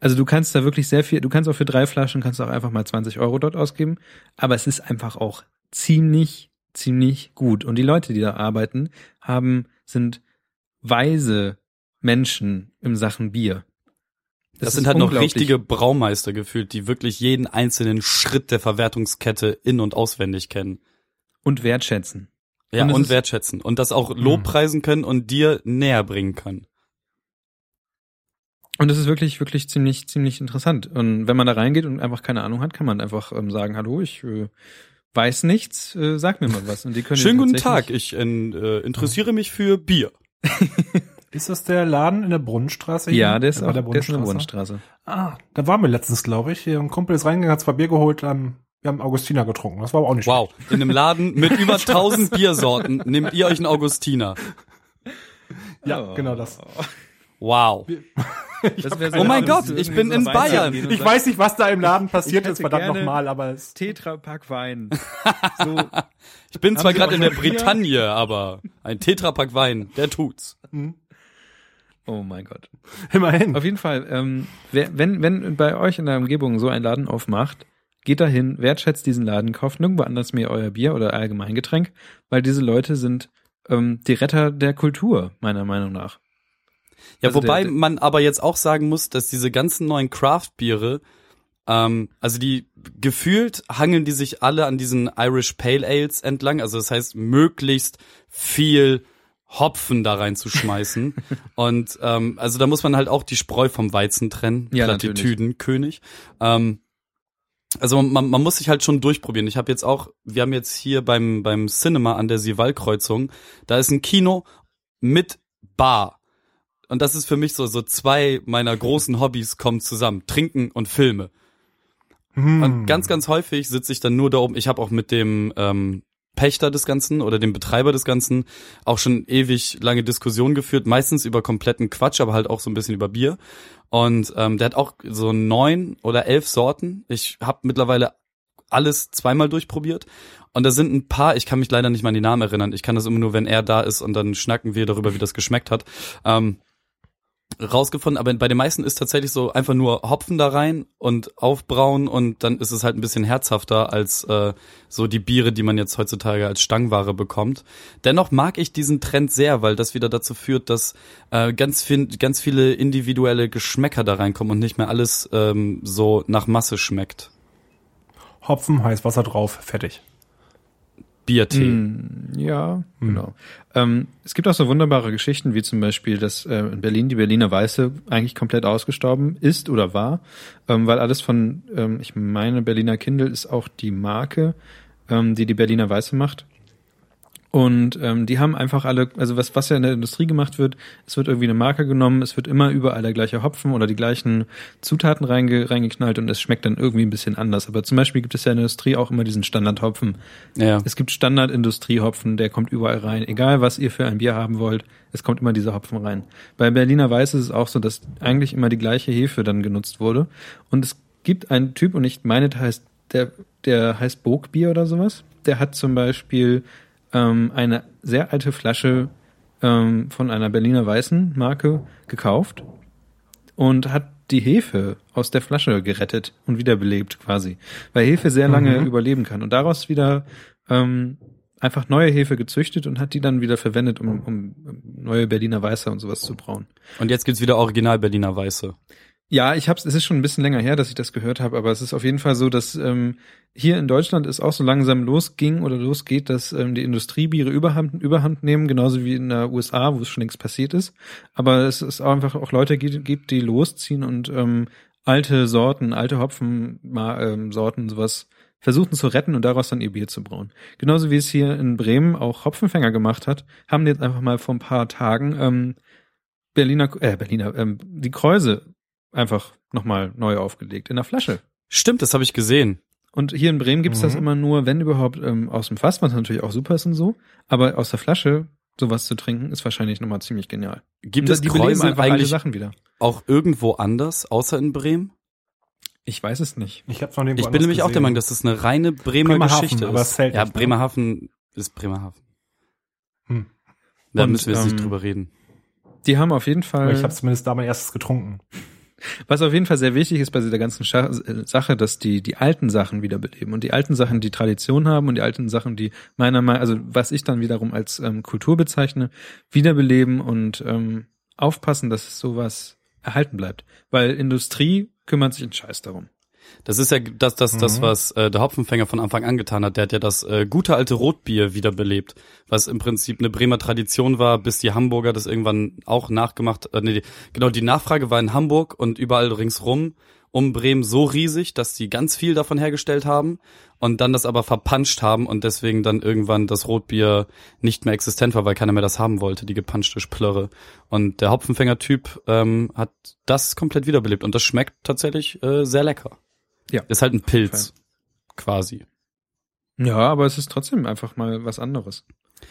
Speaker 2: also du kannst da wirklich sehr viel, du kannst auch für drei Flaschen, kannst auch einfach mal 20 Euro dort ausgeben, aber es ist einfach auch ziemlich, ziemlich gut. Und die Leute, die da arbeiten, haben, sind weise Menschen im Sachen Bier.
Speaker 4: Das,
Speaker 2: ist
Speaker 4: sind halt noch richtige Braumeister gefühlt, die wirklich jeden einzelnen Schritt der Verwertungskette in- und auswendig kennen.
Speaker 2: Und wertschätzen.
Speaker 4: Ja,
Speaker 2: Und
Speaker 4: und, wertschätzen. Und das auch lobpreisen können und dir näher bringen können.
Speaker 2: Und es ist wirklich, wirklich ziemlich, ziemlich interessant. Und wenn man da reingeht und einfach keine Ahnung hat, kann man einfach ähm, sagen, hallo, ich äh, weiß nichts, äh, sag mir mal was. Und die können
Speaker 4: Schönen guten Tag, ich äh, interessiere mich für Bier.
Speaker 3: Ist das der Laden in der Brunnenstraße?
Speaker 2: Ja,
Speaker 3: hier?
Speaker 2: der ist
Speaker 3: bei
Speaker 2: auch, der ist in der Brunnenstraße.
Speaker 3: Ah, da waren wir letztens, glaube ich. Hier ein Kumpel ist reingegangen, hat zwei Bier geholt, ähm, wir haben Augustiner getrunken. Das war aber auch nicht
Speaker 4: Wow, in einem Laden mit über 1000 Biersorten nehmt ihr euch einen Augustiner.
Speaker 3: schlecht. Ja,
Speaker 2: Oh.
Speaker 3: genau das.
Speaker 4: Wow. Oh mein Gott, ich bin in Bayern.
Speaker 3: Ich weiß nicht, was da im Laden passiert ist, verdammt nochmal, aber es
Speaker 2: Tetrapack Wein. So,
Speaker 4: Ich bin zwar gerade in der? Bretagne, aber ein Tetrapack Wein, der tut's.
Speaker 2: Oh mein Gott.
Speaker 3: immerhin.
Speaker 2: Auf jeden Fall, ähm, wer, wenn, wenn bei euch in der Umgebung so ein Laden aufmacht, geht dahin, wertschätzt diesen Laden, kauft nirgendwo anders mehr euer Bier oder allgemein Getränk, weil diese Leute sind ähm, die Retter der Kultur, meiner Meinung nach.
Speaker 4: Ja,
Speaker 2: Also
Speaker 4: wobei
Speaker 2: der-
Speaker 4: man aber jetzt auch sagen muss, dass diese ganzen neuen Craft-Biere, ähm, also die gefühlt hangeln die sich alle an diesen Irish Pale Ales entlang. Also das heißt, möglichst viel Hopfen da reinzuschmeißen. Und ähm, also da muss man halt auch die Spreu vom Weizen trennen.
Speaker 2: Ja,
Speaker 4: Plattitüdenkönig. Ähm, also man, man muss sich halt schon durchprobieren. Ich habe jetzt auch, wir haben jetzt hier beim beim Cinema an der Sival-Kreuzung, da ist ein Kino mit Bar. Und das ist für mich so, so zwei meiner großen Hobbys kommen zusammen. Trinken und Filme.
Speaker 3: Hm.
Speaker 4: Und ganz, ganz häufig sitze ich dann nur da oben. Ich habe auch mit dem ähm, Pächter des Ganzen oder dem Betreiber des Ganzen auch schon ewig lange Diskussionen geführt. Meistens über kompletten Quatsch, aber halt auch so ein bisschen über Bier. Und ähm, der hat auch so neun oder elf Sorten. Ich habe mittlerweile alles zweimal durchprobiert. Und da sind ein paar, ich kann mich leider nicht mal an die Namen erinnern. Ich kann das immer nur, wenn er da ist und dann schnacken wir darüber, wie das geschmeckt hat. Ähm, rausgefunden, aber bei den meisten ist tatsächlich so einfach nur Hopfen da rein und aufbrauen und dann ist es halt ein bisschen herzhafter als äh, so die Biere, die man jetzt heutzutage als Stangware bekommt. Dennoch mag ich diesen Trend sehr, weil das wieder dazu führt, dass äh, ganz, viel, ganz viele individuelle Geschmäcker da reinkommen und nicht mehr alles ähm, so nach Masse schmeckt.
Speaker 3: Hopfen, heiß Wasser drauf, fertig.
Speaker 4: Biertee.
Speaker 2: Hm, ja, genau. Ähm, es gibt auch so wunderbare Geschichten, wie zum Beispiel, dass äh, in Berlin die Berliner Weiße eigentlich komplett ausgestorben ist oder war, ähm, weil alles von, ähm, ich meine, Berliner Kindle ist auch die Marke, ähm, die die Berliner Weiße macht. Und ähm, die haben einfach alle, also was, was ja in der Industrie gemacht wird, es wird irgendwie eine Marke genommen, es wird immer überall der gleiche Hopfen oder die gleichen Zutaten reinge, reingeknallt und es schmeckt dann irgendwie ein bisschen anders. Aber zum Beispiel gibt es ja in der Industrie auch immer diesen Standardhopfen.
Speaker 4: Ja.
Speaker 2: Es gibt Standard-Industriehopfen, der kommt überall rein. Egal, was ihr für ein Bier haben wollt, es kommt immer dieser Hopfen rein. Bei Berliner Weiß ist es auch so, dass eigentlich immer die gleiche Hefe dann genutzt wurde. Und es gibt einen Typ, und ich meine, der heißt, der, der heißt Bogbier oder sowas. Der hat zum Beispiel ähm, eine sehr alte Flasche ähm, von einer Berliner Weißen Marke gekauft und hat die Hefe aus der Flasche gerettet und wiederbelebt quasi, weil Hefe sehr lange
Speaker 3: Mhm.
Speaker 2: überleben kann und daraus wieder ähm, einfach neue Hefe gezüchtet und hat die dann wieder verwendet, um, um neue Berliner Weiße und sowas zu brauen.
Speaker 4: Und jetzt gibt's wieder Original Berliner Weiße.
Speaker 2: Ja, ich hab's, es ist schon ein bisschen länger her, dass ich das gehört habe, aber es ist auf jeden Fall so, dass ähm, hier in Deutschland es auch so langsam losging oder losgeht, dass ähm, die Industriebiere Überhand, Überhand nehmen, genauso wie in der USA, wo es schon längst passiert ist. Aber es ist auch einfach auch Leute gibt, die losziehen und ähm, alte Sorten, alte Hopfen, ähm, sowas versuchten zu retten und daraus dann ihr Bier zu brauen. Genauso wie es hier in Bremen auch Hopfenfänger gemacht hat, haben die jetzt einfach mal vor ein paar Tagen ähm, Berliner, äh, Berliner, ähm, die Kräuse einfach nochmal neu aufgelegt in der Flasche.
Speaker 4: Stimmt, das habe ich gesehen.
Speaker 2: Und hier in Bremen gibt's mhm. das immer nur, wenn überhaupt, ähm, aus dem Fass, was natürlich auch super ist und so. Aber aus der Flasche sowas zu trinken, ist wahrscheinlich nochmal ziemlich genial.
Speaker 4: Gibt es die Kräuse einfach eigentlich Sachen wieder. auch irgendwo anders, außer in Bremen?
Speaker 2: Ich weiß es nicht.
Speaker 3: Ich, hab's noch ich
Speaker 4: bin nämlich gesehen. auch der Meinung, dass das eine reine Bremer Bremerhaven, Geschichte
Speaker 3: aber
Speaker 4: ist.
Speaker 3: ja,
Speaker 4: nicht, ne? Bremerhaven ist Bremerhaven. Hm. Da und, müssen wir jetzt ähm, nicht drüber reden.
Speaker 2: Die haben auf jeden Fall.
Speaker 3: Aber ich habe zumindest da mein erstes getrunken.
Speaker 2: Was auf jeden Fall sehr wichtig ist bei dieser ganzen äh, Sache, dass die die alten Sachen wiederbeleben und die alten Sachen, die Tradition haben und die alten Sachen, die meiner Meinung, also was ich dann wiederum als ähm, Kultur bezeichne, wiederbeleben und ähm, aufpassen, dass sowas erhalten bleibt, weil Industrie kümmert sich einen Scheiß darum.
Speaker 4: Das ist ja das, das, mhm. das, was äh, der Hopfenfänger von Anfang an getan hat. Der hat ja das äh, gute alte Rotbier wiederbelebt, was im Prinzip eine Bremer Tradition war, bis die Hamburger das irgendwann auch nachgemacht. Äh, nee, genau, die Nachfrage war in Hamburg und überall ringsrum um Bremen so riesig, dass die ganz viel davon hergestellt haben und dann das aber verpanscht haben und deswegen dann irgendwann das Rotbier nicht mehr existent war, weil keiner mehr das haben wollte, die gepanschte Splörre. Und der Hopfenfänger-Typ ähm, hat das komplett wiederbelebt und das schmeckt tatsächlich äh, sehr lecker. Ja. Ist halt ein Pilz, quasi.
Speaker 2: Ja, aber es ist trotzdem einfach mal was anderes.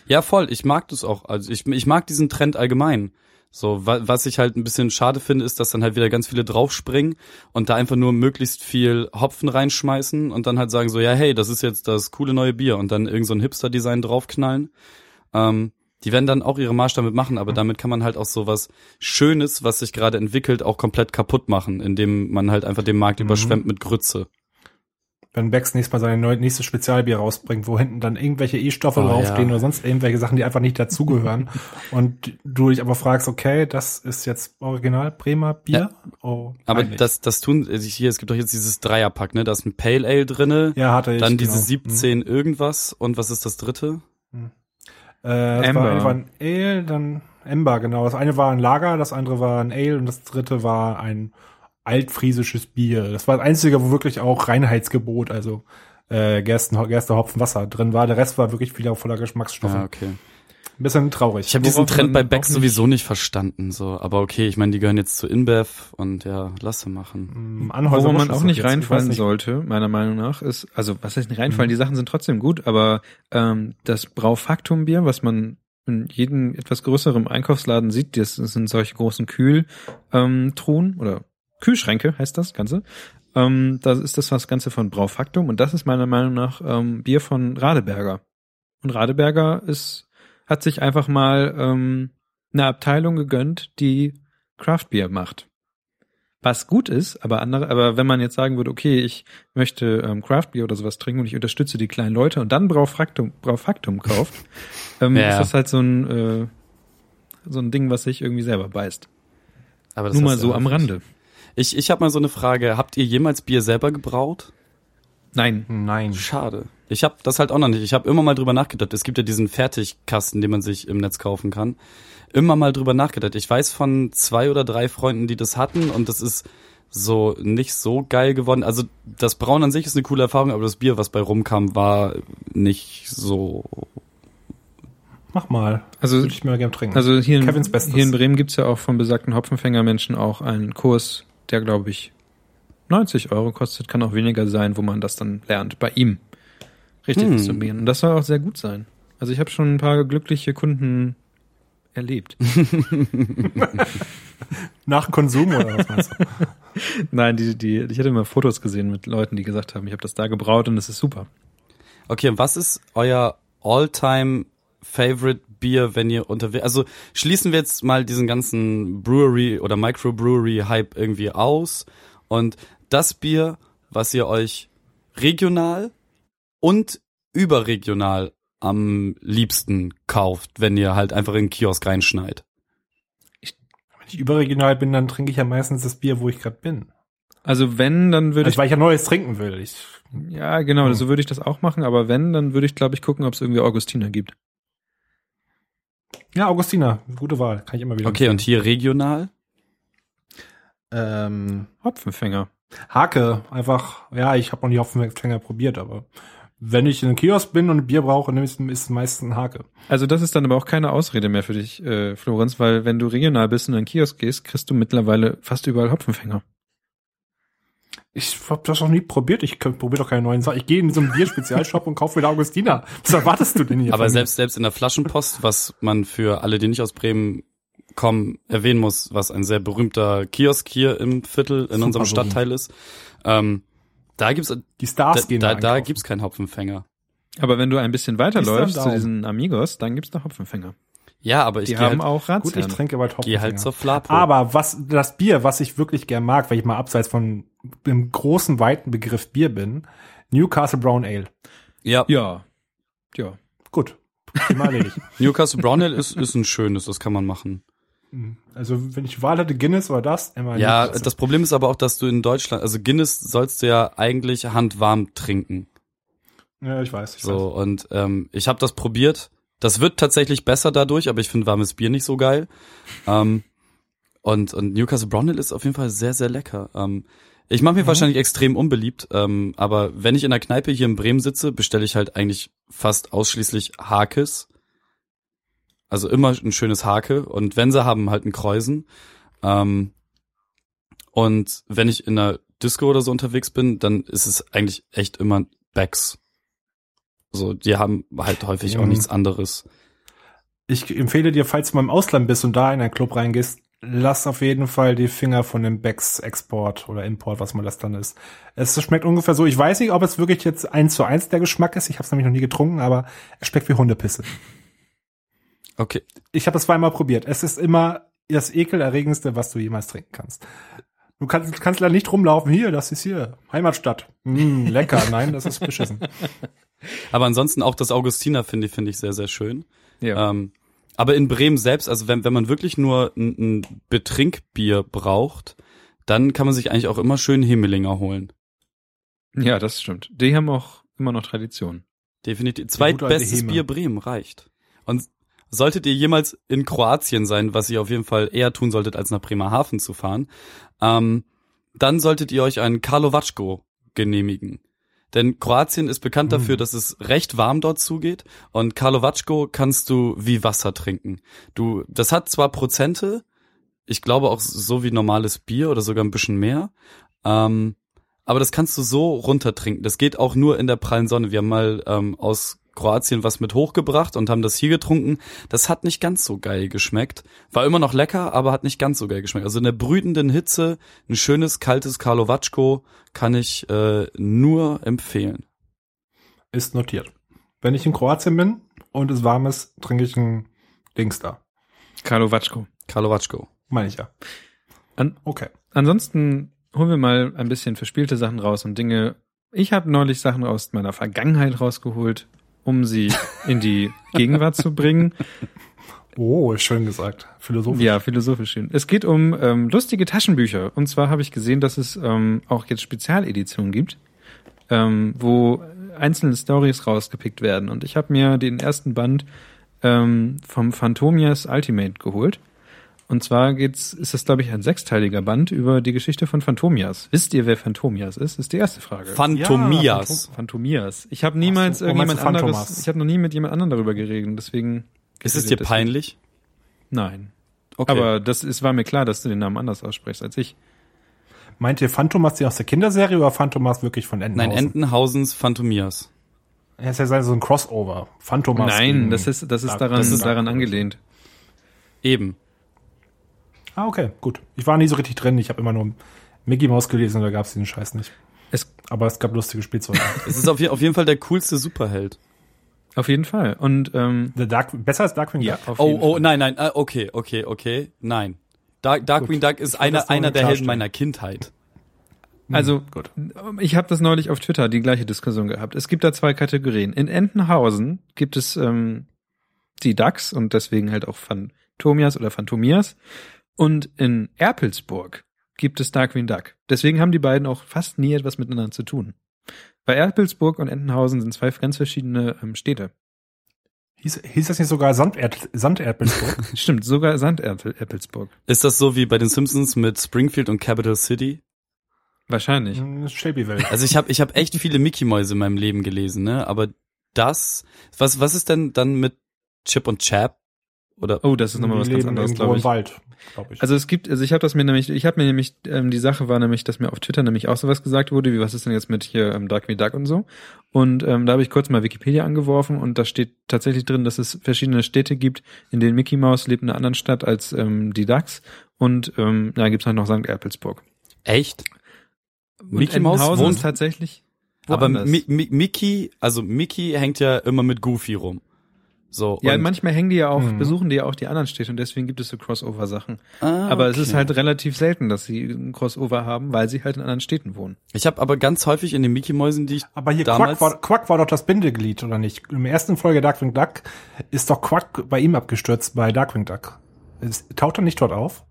Speaker 4: Ja, voll. Ich mag das auch. Also ich, ich mag diesen Trend allgemein. So, was ich halt ein bisschen schade finde, ist, dass dann halt wieder ganz viele draufspringen und da einfach nur möglichst viel Hopfen reinschmeißen und dann halt sagen so, ja, hey, das ist jetzt das coole neue Bier und dann irgend so ein Hipster-Design draufknallen. Ähm, die werden dann auch ihre Marsch damit machen, aber mhm. damit kann man halt auch so was Schönes, was sich gerade entwickelt, auch komplett kaputt machen, indem man halt einfach den Markt mhm. überschwemmt mit Grütze.
Speaker 3: Wenn Becks nächstes Mal seine nächste Spezialbier rausbringt, wo hinten dann irgendwelche E-Stoffe oh, draufstehen ja. oder sonst irgendwelche Sachen, die einfach nicht dazugehören und du dich aber fragst, okay, das ist jetzt Original Bremer Bier? Ja.
Speaker 4: Oh, aber das, das tun, also hier, es gibt doch jetzt dieses Dreierpack, ne? Da ist ein Pale Ale drinne.
Speaker 3: Ja, hatte ich.
Speaker 4: Dann diese genau. 17 hm. irgendwas und was ist das dritte?
Speaker 3: Äh, das Ember. war ein Ale, dann Ember, genau. Das eine war ein Lager, das andere war ein Ale und das dritte war ein altfriesisches Bier. Das war das einzige, wo wirklich auch Reinheitsgebot, also äh, Gersten, Gerste, Hopfen, Wasser drin war. Der Rest war wirklich wieder voller Geschmacksstoffe.
Speaker 4: Ja, okay.
Speaker 3: Ein bisschen traurig.
Speaker 4: Ich habe diesen Trend bei Becks sowieso nicht verstanden, so. Aber okay, ich meine, die gehören jetzt zu InBev und ja, lasse machen.
Speaker 2: Mm, Wo man auch nicht reinfallen nicht. sollte, meiner Meinung nach, ist, also was heißt nicht reinfallen, mhm. die Sachen sind trotzdem gut, aber ähm, das Braufaktumbier, was man in jedem etwas größeren Einkaufsladen sieht, das sind solche großen Kühltruhen ähm, oder Kühlschränke heißt das Ganze. Ähm, da ist das das Ganze von Braufaktum und das ist meiner Meinung nach ähm, Bier von Radeberger. Und Radeberger ist hat sich einfach mal ähm, eine Abteilung gegönnt, die Craft Beer macht. Was gut ist, aber andere, aber wenn man jetzt sagen würde, okay, ich möchte ähm, Craft Beer oder sowas trinken und ich unterstütze die kleinen Leute und dann Braufaktum, Braufaktum kauft, ähm, ja. ist das halt so ein äh, so ein Ding, was sich irgendwie selber beißt. Aber das Nur mal so am Rande.
Speaker 4: Ich, ich habe mal so eine Frage. Habt ihr jemals Bier selber gebraut?
Speaker 2: Nein.
Speaker 4: Nein. Schade. Ich habe das halt auch noch nicht. Ich habe immer mal drüber nachgedacht. Es gibt ja diesen Fertigkasten, den man sich im Netz kaufen kann. Immer mal drüber nachgedacht. Ich weiß von zwei oder drei Freunden, die das hatten und das ist so nicht so geil geworden. Also das Braun an sich ist eine coole Erfahrung, aber das Bier, was bei rumkam, war nicht so.
Speaker 3: Mach mal.
Speaker 2: Also würde ich mal gerne trinken. Also hier in, hier in Bremen gibt's ja auch von besagten Hopfenfängermenschen auch einen Kurs, der glaube ich 90 Euro kostet, kann auch weniger sein, wo man das dann lernt, bei ihm richtig hm. Und das soll auch sehr gut sein. Also ich habe schon ein paar glückliche Kunden erlebt.
Speaker 3: Nach Konsum oder was meinst du?
Speaker 2: Nein, die, die, ich hatte immer Fotos gesehen mit Leuten, die gesagt haben, ich habe das da gebraut und es ist super.
Speaker 4: Okay, und was ist euer All-Time Favorite Bier, wenn ihr unterwegs, also schließen wir jetzt mal diesen ganzen Brewery oder Microbrewery Hype irgendwie aus und das Bier, was ihr euch regional und überregional am liebsten kauft, wenn ihr halt einfach in den Kiosk reinschneit.
Speaker 3: Ich, Wenn ich überregional bin, dann trinke ich ja meistens das Bier, wo ich gerade bin.
Speaker 2: Also wenn, dann würde
Speaker 3: Also, weil ich ja Neues trinken will. Ich,
Speaker 2: ich, ja genau,
Speaker 3: Hm.
Speaker 2: so würde ich das auch machen, aber wenn, dann würde ich glaube ich gucken, ob es irgendwie Augustiner gibt.
Speaker 3: ja, Augustina, gute Wahl. Kann ich immer wieder.
Speaker 4: Okay, und hier regional?
Speaker 3: Ähm,
Speaker 2: Hopfenfänger.
Speaker 3: Hake, einfach, ja, ich habe noch nie Hopfenfänger probiert, aber wenn ich in einem Kiosk bin und ein Bier brauche, dann ist es meistens ein Hake.
Speaker 2: Also das ist dann aber auch keine Ausrede mehr für dich, äh, Florenz, weil wenn du regional bist und in einen Kiosk gehst, kriegst du mittlerweile fast überall Hopfenfänger.
Speaker 3: Ich habe das noch nie probiert. Ich probiere doch keine neuen Sachen. Ich gehe in so einen Bierspezialshop und kaufe wieder Augustina. Was erwartest du denn hier?
Speaker 4: Aber
Speaker 3: von mir?
Speaker 4: selbst, selbst in der Flaschenpost, was man für alle, die nicht aus Bremen kommen, erwähnen muss, was ein sehr berühmter Kiosk hier im Viertel in
Speaker 3: Super
Speaker 4: unserem
Speaker 3: berühmt.
Speaker 4: Stadtteil ist, ähm, da gibt's, da,
Speaker 3: die Stars gehen
Speaker 4: da, da gibt's keinen Hopfenfänger.
Speaker 2: Aber wenn du ein bisschen weiterläufst zu diesen Amigos, dann gibt's noch Hopfenfänger.
Speaker 4: Ja, aber ich
Speaker 2: Die haben
Speaker 4: halt,
Speaker 2: auch
Speaker 3: Gut,
Speaker 2: Ratsherren.
Speaker 3: ich trinke bald
Speaker 4: geh
Speaker 3: Hopfenfänger.
Speaker 4: halt zur Flapo.
Speaker 3: Aber was das Bier, was ich wirklich gern mag, weil ich mal abseits von dem großen, weiten Begriff Bier bin, Newcastle Brown Ale.
Speaker 4: ja,
Speaker 2: ja. Ja.
Speaker 3: Gut. Thema erledigt.
Speaker 4: Newcastle Brown Ale ist, ist ein schönes, das kann man machen.
Speaker 3: Also, wenn ich Wahl hätte, Guinness oder das, immer
Speaker 4: Ja,
Speaker 3: Newcastle.
Speaker 4: das Problem ist aber auch, dass du in Deutschland, also Guinness sollst du ja eigentlich handwarm trinken.
Speaker 3: Ja, ich weiß. Ich
Speaker 4: So, und ähm, ich habe das probiert. Das wird tatsächlich besser dadurch, aber ich finde warmes Bier nicht so geil. Ähm, und, und Newcastle Brown Ale ist auf jeden Fall sehr, sehr lecker. Ähm, ich mache mir
Speaker 3: Mhm.
Speaker 4: wahrscheinlich extrem unbeliebt, ähm, aber wenn ich in der Kneipe hier in Bremen sitze, bestelle ich halt eigentlich fast ausschließlich Hakes. Also immer ein schönes Hake. Und wenn sie haben, halt ein Kreuzen. Ähm, und wenn ich in einer Disco oder so unterwegs bin, dann ist es eigentlich echt immer Becks. So, die haben halt häufig auch
Speaker 3: Mhm.
Speaker 4: nichts anderes.
Speaker 3: Ich empfehle dir, falls du mal im Ausland bist und da in einen Club reingehst, lass auf jeden Fall die Finger von dem Becks Export oder Import, was mal das dann ist. Es schmeckt ungefähr so. Ich weiß nicht, ob es wirklich jetzt eins zu eins der Geschmack ist. Ich habe es nämlich noch nie getrunken, aber es schmeckt wie Hundepisse.
Speaker 4: Okay.
Speaker 3: Ich habe das zweimal probiert. Es ist immer das ekelerregendste, was du jemals trinken kannst. Du kannst, kannst leider nicht rumlaufen. Hier, das ist hier. Heimatstadt. Mm, lecker. Nein, das ist beschissen.
Speaker 4: Aber ansonsten auch das Augustiner finde ich, finde ich sehr, sehr schön.
Speaker 2: Ja.
Speaker 4: Ähm, aber in Bremen selbst, also wenn, wenn man wirklich nur ein, ein Betrinkbier braucht, dann kann man sich eigentlich auch immer schön Himmelinger holen.
Speaker 2: ja, das stimmt. Die haben auch immer noch Tradition.
Speaker 4: Definitiv. Zweitbestes. Bier Bremen reicht. Und solltet ihr jemals in Kroatien sein, was ihr auf jeden Fall eher tun solltet, als nach Bremerhaven zu fahren, ähm, dann solltet ihr euch einen Karlovačko genehmigen. Denn Kroatien ist bekannt
Speaker 3: Hm.
Speaker 4: dafür, dass es recht warm dort zugeht und Karlovačko kannst du wie Wasser trinken. Du, das hat zwar Prozente, ich glaube auch so wie normales Bier oder sogar ein bisschen mehr, ähm, aber das kannst du so runtertrinken. Das geht auch nur in der prallen Sonne. Wir haben mal ähm, aus Kroatien was mit hochgebracht und haben das hier getrunken. Das hat nicht ganz so geil geschmeckt. War immer noch lecker, aber hat nicht ganz so geil geschmeckt. Also in der brütenden Hitze ein schönes kaltes Karlovačko kann ich äh, nur empfehlen.
Speaker 3: Ist notiert. Wenn ich in Kroatien bin und es warm ist, trinke ich ein Dings da.
Speaker 2: Karlovačko.
Speaker 4: Karlovačko.
Speaker 3: Meine ich ja.
Speaker 2: An-
Speaker 3: Okay.
Speaker 2: Ansonsten holen wir mal ein bisschen verspielte Sachen raus und Dinge. Ich habe neulich Sachen aus meiner Vergangenheit rausgeholt, um sie in die Gegenwart zu bringen.
Speaker 3: Oh, schön gesagt. Philosophisch.
Speaker 2: Ja, philosophisch schön. Es geht um ähm, lustige Taschenbücher. Und zwar habe ich gesehen, dass es ähm, auch jetzt Spezialeditionen gibt, ähm, wo einzelne Stories rausgepickt werden. Und ich habe mir den ersten Band ähm, vom Phantomias Ultimate geholt. Und zwar geht's, ist das, glaube ich, ein sechsteiliger Band über die Geschichte von Phantomias. Wisst ihr, wer Phantomias ist? Ist die erste Frage.
Speaker 4: Phantomias.
Speaker 2: Phantomias. Ich habe niemals
Speaker 3: so, oh,
Speaker 2: irgendjemand anderes, ich habe noch nie mit jemand anderem darüber geredet. Deswegen
Speaker 4: ist es dir
Speaker 2: deswegen-
Speaker 4: peinlich?
Speaker 2: Nein.
Speaker 4: Okay.
Speaker 2: Aber das ist, war mir klar, dass du den Namen anders aussprichst als ich.
Speaker 3: Meint ihr Phantomas die aus der Kinderserie oder Phantomas wirklich von
Speaker 4: Nein,
Speaker 3: Entenhausen?
Speaker 4: Entenhausens Phantomias.
Speaker 3: Ja, ist ja so ein Crossover. Phantomas.
Speaker 2: Nein, das ist, das ist daran,
Speaker 3: das ist
Speaker 2: daran angelehnt.
Speaker 4: Eben.
Speaker 3: Ah, okay, gut. Ich war nie so richtig drin. Ich habe immer nur Mickey Mouse gelesen und da gab es diesen Scheiß nicht.
Speaker 2: Es,
Speaker 3: Aber es gab lustige Spielzeuge.
Speaker 4: Es ist auf, je auf jeden Fall der coolste Superheld.
Speaker 2: auf jeden Fall. Und ähm,
Speaker 3: The Dark, besser als Darkwing Duck.
Speaker 2: auf
Speaker 4: Oh,
Speaker 2: jeden
Speaker 4: oh,
Speaker 2: Fall.
Speaker 4: nein, nein, ah, okay, okay, okay, nein. Dark, Darkwing Duck ist einer, einer der Helden meiner Kindheit.
Speaker 2: Also,
Speaker 3: Gut.
Speaker 2: ich habe das neulich auf Twitter die gleiche Diskussion gehabt. Es gibt da zwei Kategorien. In Entenhausen gibt es ähm, die Ducks und deswegen halt auch Phantomias oder Phantomias. Und in Erpelsburg gibt es Darkwing Duck. Deswegen haben die beiden auch fast nie etwas miteinander zu tun. Bei Erpelsburg und Entenhausen sind zwei ganz verschiedene ähm, Städte.
Speaker 3: Hieß, hieß das nicht sogar Sanderd Sanderdbelsburg?
Speaker 2: Stimmt, sogar Sand-Erpelsburg.
Speaker 4: Ist das so wie bei den Simpsons mit Springfield und Capital City?
Speaker 2: Wahrscheinlich.
Speaker 3: Hm, Shelbyville.
Speaker 4: Also ich habe ich hab echt viele Mickey-Mäuse in meinem Leben gelesen, ne? Aber das, was, was ist denn dann mit Chip und Chap? Oder
Speaker 2: Oh, das ist nochmal was ganz anderes, glaube
Speaker 3: im
Speaker 2: ich.
Speaker 3: Wald, glaube ich.
Speaker 2: Also es gibt, also ich habe das mir nämlich, ich habe mir nämlich, ähm, die Sache war nämlich, dass mir auf Twitter nämlich auch sowas gesagt wurde, wie was ist denn jetzt mit hier ähm, Dark Duck und so. Und ähm, da habe ich kurz mal Wikipedia angeworfen und da steht tatsächlich drin, dass es verschiedene Städte gibt, in denen Mickey Mouse lebt in einer anderen Stadt als ähm, die Ducks. Und ähm, da gibt's halt noch St. Erpelsburg.
Speaker 4: echt?
Speaker 2: Und
Speaker 4: Mickey Mouse wohnt-
Speaker 2: tatsächlich.
Speaker 4: Aber
Speaker 2: woanders.
Speaker 4: Mi Mi Mickey, also Mickey hängt ja immer mit Goofy rum. So.
Speaker 2: ja,
Speaker 4: und-
Speaker 2: manchmal hängen die ja auch,
Speaker 3: Mhm.
Speaker 2: besuchen die ja auch die anderen Städte und deswegen gibt es so Crossover-Sachen.
Speaker 4: Ah,
Speaker 2: Aber es ist
Speaker 4: okay.
Speaker 2: halt relativ selten, dass sie ein Crossover haben, weil sie halt in anderen Städten wohnen.
Speaker 4: Ich habe aber ganz häufig in den Mickey-Mäusen, die ich
Speaker 3: Aber hier
Speaker 4: damals-
Speaker 3: Quack war, Quack war doch das Bindeglied, oder nicht? In der ersten Folge Darkwing Duck ist doch Quack bei ihm abgestürzt bei Darkwing Duck. Ist, taucht er nicht dort auf?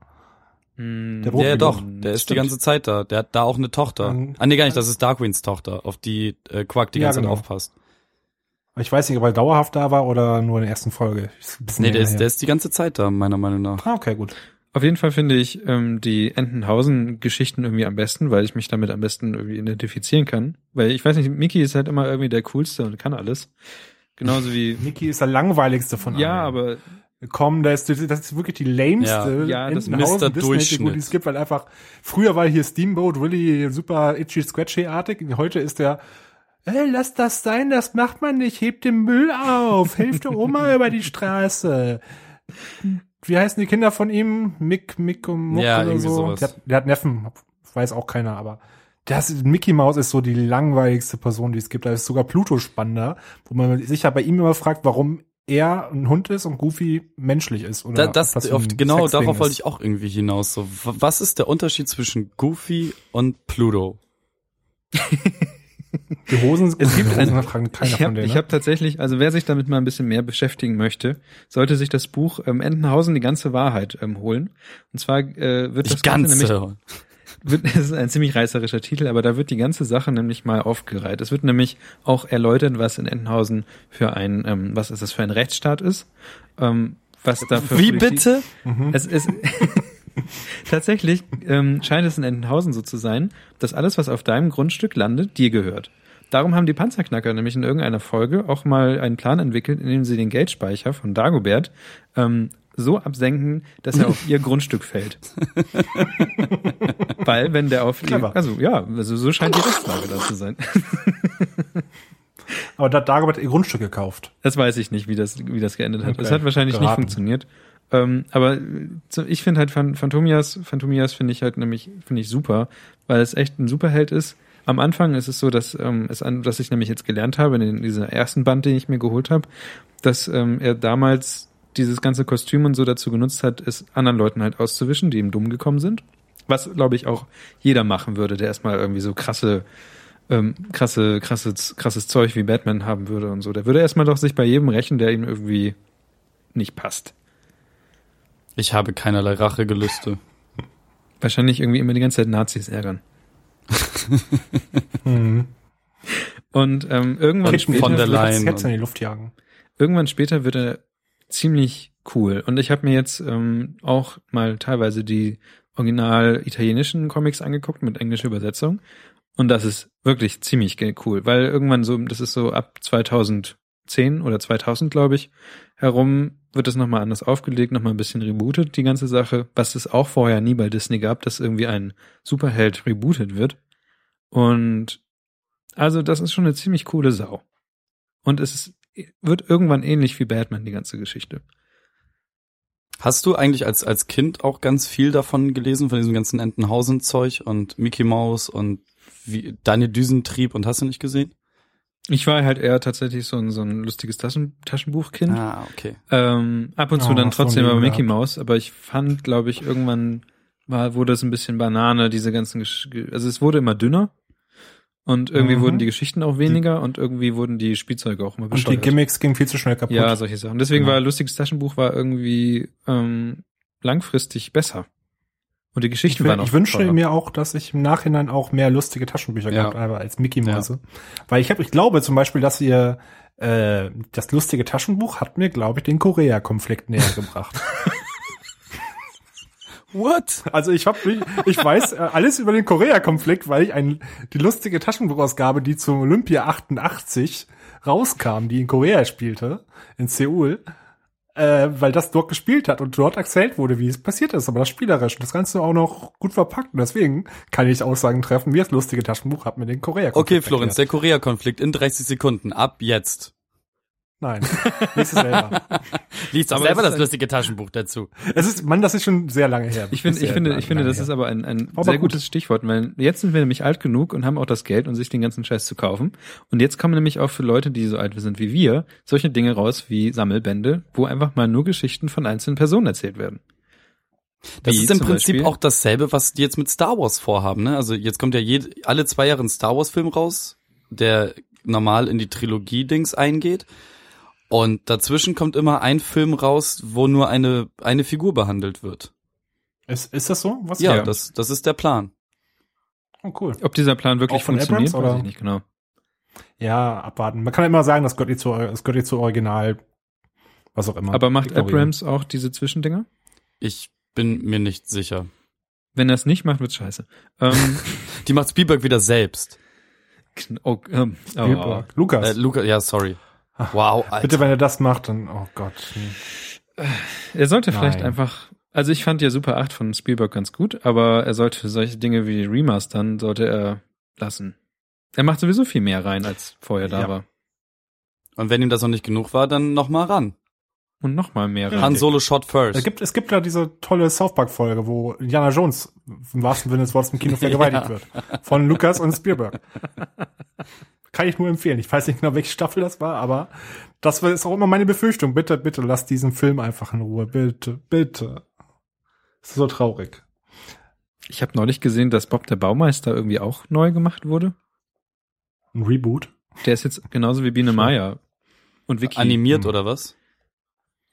Speaker 3: Der
Speaker 4: Ja, ja,
Speaker 3: Brotfigur.
Speaker 4: doch, der ist die ganze Zeit da. Der hat da auch eine Tochter.
Speaker 3: Mhm.
Speaker 4: Ah, nee, gar nicht, das ist Darkwings Tochter, auf die äh, Quack die
Speaker 3: Ja,
Speaker 4: ganze
Speaker 3: genau.
Speaker 4: Zeit aufpasst.
Speaker 3: Ich weiß nicht, ob er dauerhaft da war oder nur in der ersten Folge.
Speaker 4: Nee, der ist,
Speaker 3: her.
Speaker 4: der ist die ganze Zeit da, meiner Meinung nach.
Speaker 3: Ah, okay, gut.
Speaker 2: Auf jeden Fall finde ich ähm, die Entenhausen-Geschichten irgendwie am besten, weil ich mich damit am besten irgendwie identifizieren kann. Weil ich weiß nicht, Mickey ist halt immer irgendwie der coolste und kann alles. Genauso wie.
Speaker 3: Mickey ist der langweiligste von
Speaker 2: ja,
Speaker 3: allen.
Speaker 2: aber
Speaker 3: Komm, das ist, das ist wirklich die lameste
Speaker 2: Ja, ja, das
Speaker 3: Entenhausen
Speaker 4: Mr.
Speaker 3: Disney-Figur,
Speaker 4: Durchschnitt.
Speaker 3: die es gibt, weil einfach, früher war hier Steamboat Willy super itchy scratchy-artig, heute ist der, Ey, lass das sein, das macht man nicht, hebt den Müll auf, hilft der Oma über die Straße. Wie heißen die Kinder von ihm? Mick, Mick und Muck
Speaker 4: Ja,
Speaker 3: oder so. Der hat, der hat Neffen, weiß auch keiner, aber das Mickey Mouse ist so die langweiligste Person, die es gibt. Da ist sogar Pluto spannender, wo man sich ja bei ihm immer fragt, warum er ein Hund ist und Goofy menschlich ist. Oder
Speaker 4: Da, das,
Speaker 3: ein
Speaker 4: genau,
Speaker 3: Sexding
Speaker 4: darauf wollte
Speaker 3: ist.
Speaker 4: ich auch irgendwie hinaus. So, was ist der Unterschied zwischen Goofy und Pluto?
Speaker 3: Die Hosen,
Speaker 2: Es gibt
Speaker 3: die
Speaker 2: ein-
Speaker 3: Hosen fragen keiner
Speaker 2: ich
Speaker 3: von
Speaker 2: habe
Speaker 3: denen.
Speaker 2: ich
Speaker 3: ne?
Speaker 2: hab tatsächlich, also wer sich damit mal ein bisschen mehr beschäftigen möchte, sollte sich das Buch ähm, Entenhausen die ganze Wahrheit ähm, holen. Und zwar äh, wird
Speaker 4: Die
Speaker 2: das Ganze
Speaker 4: ganze.
Speaker 2: nämlich wird, es ist ein ziemlich reißerischer Titel, aber da wird die ganze Sache nämlich mal aufgereiht. Es wird nämlich auch erläutert, was in Entenhausen für ein, ähm, was ist das für ein Rechtsstaat ist, ähm, was da für
Speaker 4: Wie
Speaker 2: Politik-
Speaker 4: bitte?
Speaker 2: Es ist tatsächlich ähm, scheint es in Entenhausen so zu sein, dass alles, was auf deinem Grundstück landet, dir gehört. Darum haben die Panzerknacker nämlich in irgendeiner Folge auch mal einen Plan entwickelt, in dem sie den Geldspeicher von Dagobert ähm, so absenken, dass er auf ihr Grundstück fällt. Weil wenn der auf ihr, also ja, also so scheint die Rechtslage da zu sein.
Speaker 3: Aber da hat Dagobert ihr Grundstück gekauft.
Speaker 2: Das weiß ich nicht, wie das, wie das geendet hat.
Speaker 3: Okay,
Speaker 2: Das hat wahrscheinlich
Speaker 3: geraten.
Speaker 2: nicht funktioniert. Ähm, aber äh, ich finde halt Phan- Phantomias, Phantomias finde ich halt nämlich, finde ich super, weil es echt ein Superheld ist. Am Anfang ist es so, dass ähm, es an, dass ich nämlich jetzt gelernt habe in dieser ersten Band, den ich mir geholt habe, dass ähm, er damals dieses ganze Kostüm und so dazu genutzt hat, es anderen Leuten halt auszuwischen, die ihm dumm gekommen sind. Was, glaube ich, auch jeder machen würde, der erstmal irgendwie so krasse, ähm, krasse, krasses, krasses Zeug wie Batman haben würde und so. Der würde erstmal doch sich bei jedem rächen, der ihm irgendwie nicht passt.
Speaker 4: Ich habe keinerlei Rachegelüste.
Speaker 2: Wahrscheinlich irgendwie immer die ganze Zeit Nazis ärgern.
Speaker 3: Mhm.
Speaker 2: Und ähm, irgendwann,
Speaker 3: Kitchen
Speaker 2: später,
Speaker 4: von der
Speaker 3: wird das
Speaker 4: Leyen
Speaker 3: Herz in die Luft jagen.
Speaker 2: irgendwann später wird er ziemlich cool. Und ich habe mir jetzt ähm, auch mal teilweise die original italienischen Comics angeguckt mit englischer Übersetzung. Und das ist wirklich ziemlich cool, weil irgendwann so, das ist so ab 2010 oder 2000, glaube ich, herum wird es nochmal anders aufgelegt, nochmal ein bisschen rebootet, die ganze Sache, was es auch vorher nie bei Disney gab, dass irgendwie ein Superheld rebootet wird. Und also das ist schon eine ziemlich coole Sau. Und es ist, wird irgendwann ähnlich wie Batman, die ganze Geschichte.
Speaker 4: Hast du eigentlich als, als Kind auch ganz viel davon gelesen, von diesem ganzen Entenhausen-Zeug und Mickey Mouse und wie, deine Düsentrieb und hast du nicht gesehen?
Speaker 2: Ich war halt eher tatsächlich so ein, so ein lustiges Taschen, Taschenbuchkind.
Speaker 4: Ah, okay.
Speaker 2: Ähm, ab und zu
Speaker 3: Oh,
Speaker 2: dann trotzdem aber Mickey. Mouse, aber ich fand, glaube ich, irgendwann war, wurde es ein bisschen Banane, diese ganzen, Gesch Ge- also es wurde immer dünner und irgendwie
Speaker 3: Mhm.
Speaker 2: wurden die Geschichten auch weniger und irgendwie wurden die Spielzeuge auch immer
Speaker 3: Und die
Speaker 2: bescheuert.
Speaker 3: Gimmicks gingen viel zu schnell kaputt.
Speaker 2: ja, solche Sachen. Deswegen
Speaker 3: Genau.
Speaker 2: war lustiges Taschenbuch war irgendwie ähm, langfristig besser, Und die
Speaker 3: Ich,
Speaker 2: Geschichten
Speaker 3: will,
Speaker 2: waren auch
Speaker 3: ich wünsche
Speaker 2: teurer.
Speaker 3: mir auch, dass ich im Nachhinein auch mehr lustige Taschenbücher
Speaker 4: Ja.
Speaker 3: gehabt habe als Mickey Mäuse. Weil ich habe, ich glaube zum Beispiel, dass ihr äh, das lustige Taschenbuch hat mir, glaube ich, den Korea-Konflikt näher gebracht.
Speaker 4: What?
Speaker 3: Also ich hab mich, ich weiß äh, alles über den Korea-Konflikt, weil ich ein, die lustige Taschenbuchausgabe, die zum Olympia 88 rauskam, die in Korea spielte, in Seoul, äh, weil das dort gespielt hat und dort erzählt wurde, wie es passiert ist, aber das spielerisch und das Ganze auch noch gut verpackt und deswegen kann ich Aussagen treffen, wie das lustige Taschenbuch hat mir den Korea-Konflikt
Speaker 4: Okay, Florenz, der
Speaker 3: erklärt.
Speaker 4: Korea-Konflikt in 30 Sekunden. Ab jetzt.
Speaker 3: Nein, lies es selber.
Speaker 4: Liest doch
Speaker 2: Aber
Speaker 4: selber das
Speaker 2: ein-
Speaker 4: lustige Taschenbuch dazu.
Speaker 3: Es ist, Mann, das ist schon sehr lange her.
Speaker 2: Ich finde, ich finde, ich finde, das
Speaker 3: her.
Speaker 2: ist aber ein, ein
Speaker 3: Aber
Speaker 2: sehr
Speaker 3: gut.
Speaker 2: gutes Stichwort, weil jetzt sind wir nämlich alt genug und haben auch das Geld, um sich den ganzen Scheiß zu kaufen. Und jetzt kommen nämlich auch für Leute, die so alt sind wie wir, solche Dinge raus wie Sammelbände, wo einfach mal nur Geschichten von einzelnen Personen erzählt werden.
Speaker 4: Das
Speaker 2: Wie
Speaker 4: ist im Prinzip
Speaker 2: Beispiel-
Speaker 4: auch dasselbe, was die jetzt mit Star Wars vorhaben. Ne? Also jetzt kommt ja jede, alle zwei Jahre ein Star Wars-Film raus, der normal in die Trilogie-Dings eingeht. Und dazwischen kommt immer ein Film raus, wo nur eine, eine Figur behandelt wird.
Speaker 3: Ist, ist das so? Was?
Speaker 4: Ja,
Speaker 2: Ja.
Speaker 4: Das, das ist der Plan.
Speaker 3: Oh, cool.
Speaker 2: Ob dieser Plan wirklich
Speaker 3: Auch von
Speaker 2: funktioniert,
Speaker 3: Abrams,
Speaker 2: weiß
Speaker 3: oder?
Speaker 2: ich nicht genau.
Speaker 3: Ja, abwarten. Man kann ja immer sagen, das gehört zu, das gehört nicht zu Original, was auch immer.
Speaker 2: Aber macht
Speaker 3: Ignorieren.
Speaker 2: Abrams auch diese Zwischendinger?
Speaker 4: Ich bin mir nicht sicher.
Speaker 2: Wenn er es nicht macht, wird's scheiße. Ähm,
Speaker 4: Die macht Spielberg wieder selbst.
Speaker 2: oh, ähm, oh.
Speaker 3: Lukas,
Speaker 4: Äh, Luca, ja, sorry. Wow, Alter.
Speaker 3: bitte, wenn er das macht, dann, oh Gott.
Speaker 2: Er sollte vielleicht
Speaker 3: Nein.
Speaker 2: einfach, also ich fand ja Super 8 von Spielberg ganz gut, aber er sollte für solche Dinge wie Remastern, sollte er lassen. Er macht sowieso viel mehr rein, als vorher da
Speaker 3: Ja.
Speaker 2: war.
Speaker 4: Und wenn ihm das noch nicht genug war, dann noch mal ran.
Speaker 2: Und noch mal mehr rein.
Speaker 4: Han Solo Shot
Speaker 3: Es
Speaker 4: first.
Speaker 3: gibt, es gibt ja diese tolle South Park Folge, wo Indiana Jones im wahrsten Sinne des Wortes im Kino vergewaltigt
Speaker 4: Ja.
Speaker 3: wird. Von Lukas und Spielberg. Kann ich nur empfehlen. Ich weiß nicht genau, welche Staffel das war, aber das ist auch immer meine Befürchtung. Bitte, bitte, lass diesen Film einfach in Ruhe. Bitte, bitte. Das ist so traurig.
Speaker 2: Ich habe neulich gesehen, dass Bob der Baumeister irgendwie auch neu gemacht wurde.
Speaker 3: Ein Reboot.
Speaker 2: Der ist jetzt genauso wie Biene Maya. Und Vicky.
Speaker 4: Animiert
Speaker 3: Hm.
Speaker 4: oder was?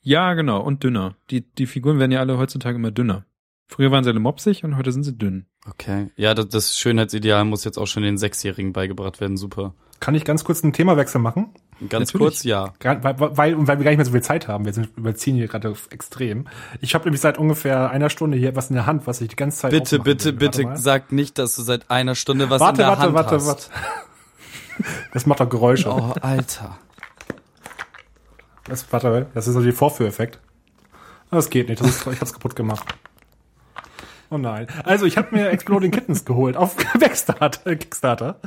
Speaker 2: Ja, genau. Und dünner. Die, die Figuren werden ja alle heutzutage immer dünner. Früher waren sie alle mopsig und heute sind sie dünn.
Speaker 4: Okay. Ja, das, das Schönheitsideal muss jetzt auch schon den Sechsjährigen beigebracht werden. Super.
Speaker 3: Kann ich ganz kurz einen Themawechsel machen?
Speaker 4: Ganz
Speaker 2: Natürlich.
Speaker 4: kurz, ja.
Speaker 3: Weil, weil, weil wir gar nicht mehr so viel Zeit haben. Wir sind, überziehen hier gerade extrem. Ich habe nämlich seit ungefähr einer Stunde hier was in der Hand, was ich die ganze Zeit
Speaker 4: Bitte, bitte.
Speaker 3: Warte
Speaker 4: bitte sag nicht, dass du seit einer Stunde was in
Speaker 3: warte,
Speaker 4: der
Speaker 3: warte,
Speaker 4: Hand
Speaker 3: warte,
Speaker 4: hast.
Speaker 3: warte. Das macht doch Geräusche.
Speaker 4: Oh, Alter.
Speaker 3: Das, warte, das ist so der Vorführeffekt. Das geht nicht, das ist, ich hab's kaputt gemacht. Oh nein. Also ich habe mir Exploding Kittens geholt auf Kickstarter. Kickstarter.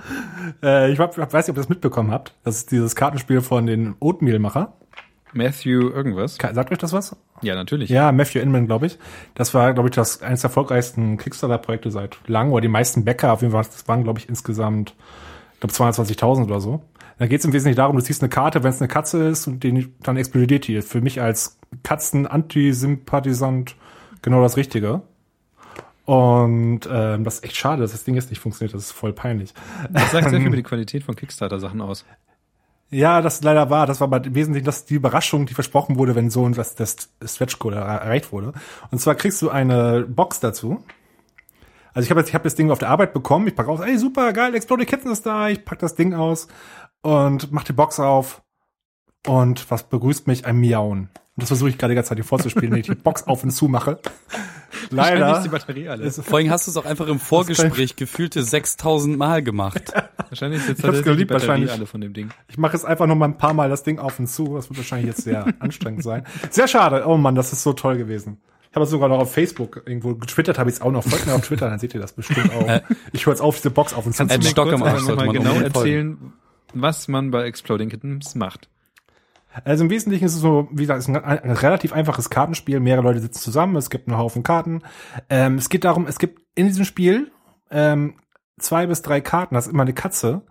Speaker 3: Äh, ich hab, weiß nicht, ob ihr das mitbekommen habt. Das ist dieses Kartenspiel von den Oatmeal-Macher.
Speaker 2: Matthew irgendwas.
Speaker 3: Sagt euch das was?
Speaker 2: Ja, natürlich.
Speaker 3: Ja, Matthew Inman, glaube ich. Das war, glaube ich, das eines der erfolgreichsten Kickstarter-Projekte seit langem, oder die meisten Bäcker, auf jeden Fall, das waren, glaube ich, insgesamt, ich glaube, 220.000 oder so. Da geht es im Wesentlichen darum, du ziehst eine Karte, wenn es eine Katze ist und die, dann explodiert die. Für mich als Katzen-Antisympathisant genau das Richtige. Und ähm, das ist echt schade, dass das Ding jetzt nicht funktioniert. Das ist voll peinlich.
Speaker 2: Das sagt sehr viel über die Qualität von Kickstarter-Sachen aus.
Speaker 3: Ja, das leider war. Das war aber im Wesentlichen das die Überraschung, die versprochen wurde, wenn so ein das, das Stretch er- erreicht wurde. Und zwar kriegst du eine Box dazu. Also ich habe jetzt, ich habe das Ding auf der Arbeit bekommen. Ich pack aus, ey super geil, Exploded Kittens ist da. Ich pack das Ding aus und mach die Box auf. Und was begrüßt mich? Ein Miauen. Und das versuche ich gerade die ganze Zeit hier vorzuspielen, wenn ich die Box auf und zu mache. Leider.
Speaker 2: ist die Batterie alle.
Speaker 3: ist-
Speaker 4: Vor allem hast du es auch einfach im Vorgespräch gefühlte 6000 Mal gemacht.
Speaker 2: Wahrscheinlich ist jetzt
Speaker 3: Ich hab's
Speaker 2: tatsächlich die
Speaker 3: geliebt,
Speaker 2: Batterie
Speaker 3: wahrscheinlich.
Speaker 2: alle von dem Ding.
Speaker 3: Ich mache jetzt einfach noch mal ein paar Mal das Ding auf und zu. Das wird wahrscheinlich jetzt sehr anstrengend sein. Sehr schade. Oh Mann, das ist so toll gewesen. Ich habe es sogar noch auf Facebook irgendwo getwittert, habe ich es auch noch. Folgt mir auf Twitter, dann seht ihr das bestimmt auch. Ich höre jetzt auf, diese Box auf und zu.
Speaker 4: Kannst
Speaker 3: zu
Speaker 4: du mir
Speaker 2: kurz mal genau erzählen, was man bei Exploding Kittens macht.
Speaker 3: Also im Wesentlichen ist es so, wie gesagt, ein, ein relativ einfaches Kartenspiel. Mehrere Leute sitzen zusammen, es gibt einen Haufen Karten. Ähm, es geht darum, es gibt in diesem Spiel ähm, zwei bis drei Karten, das ist immer eine Katze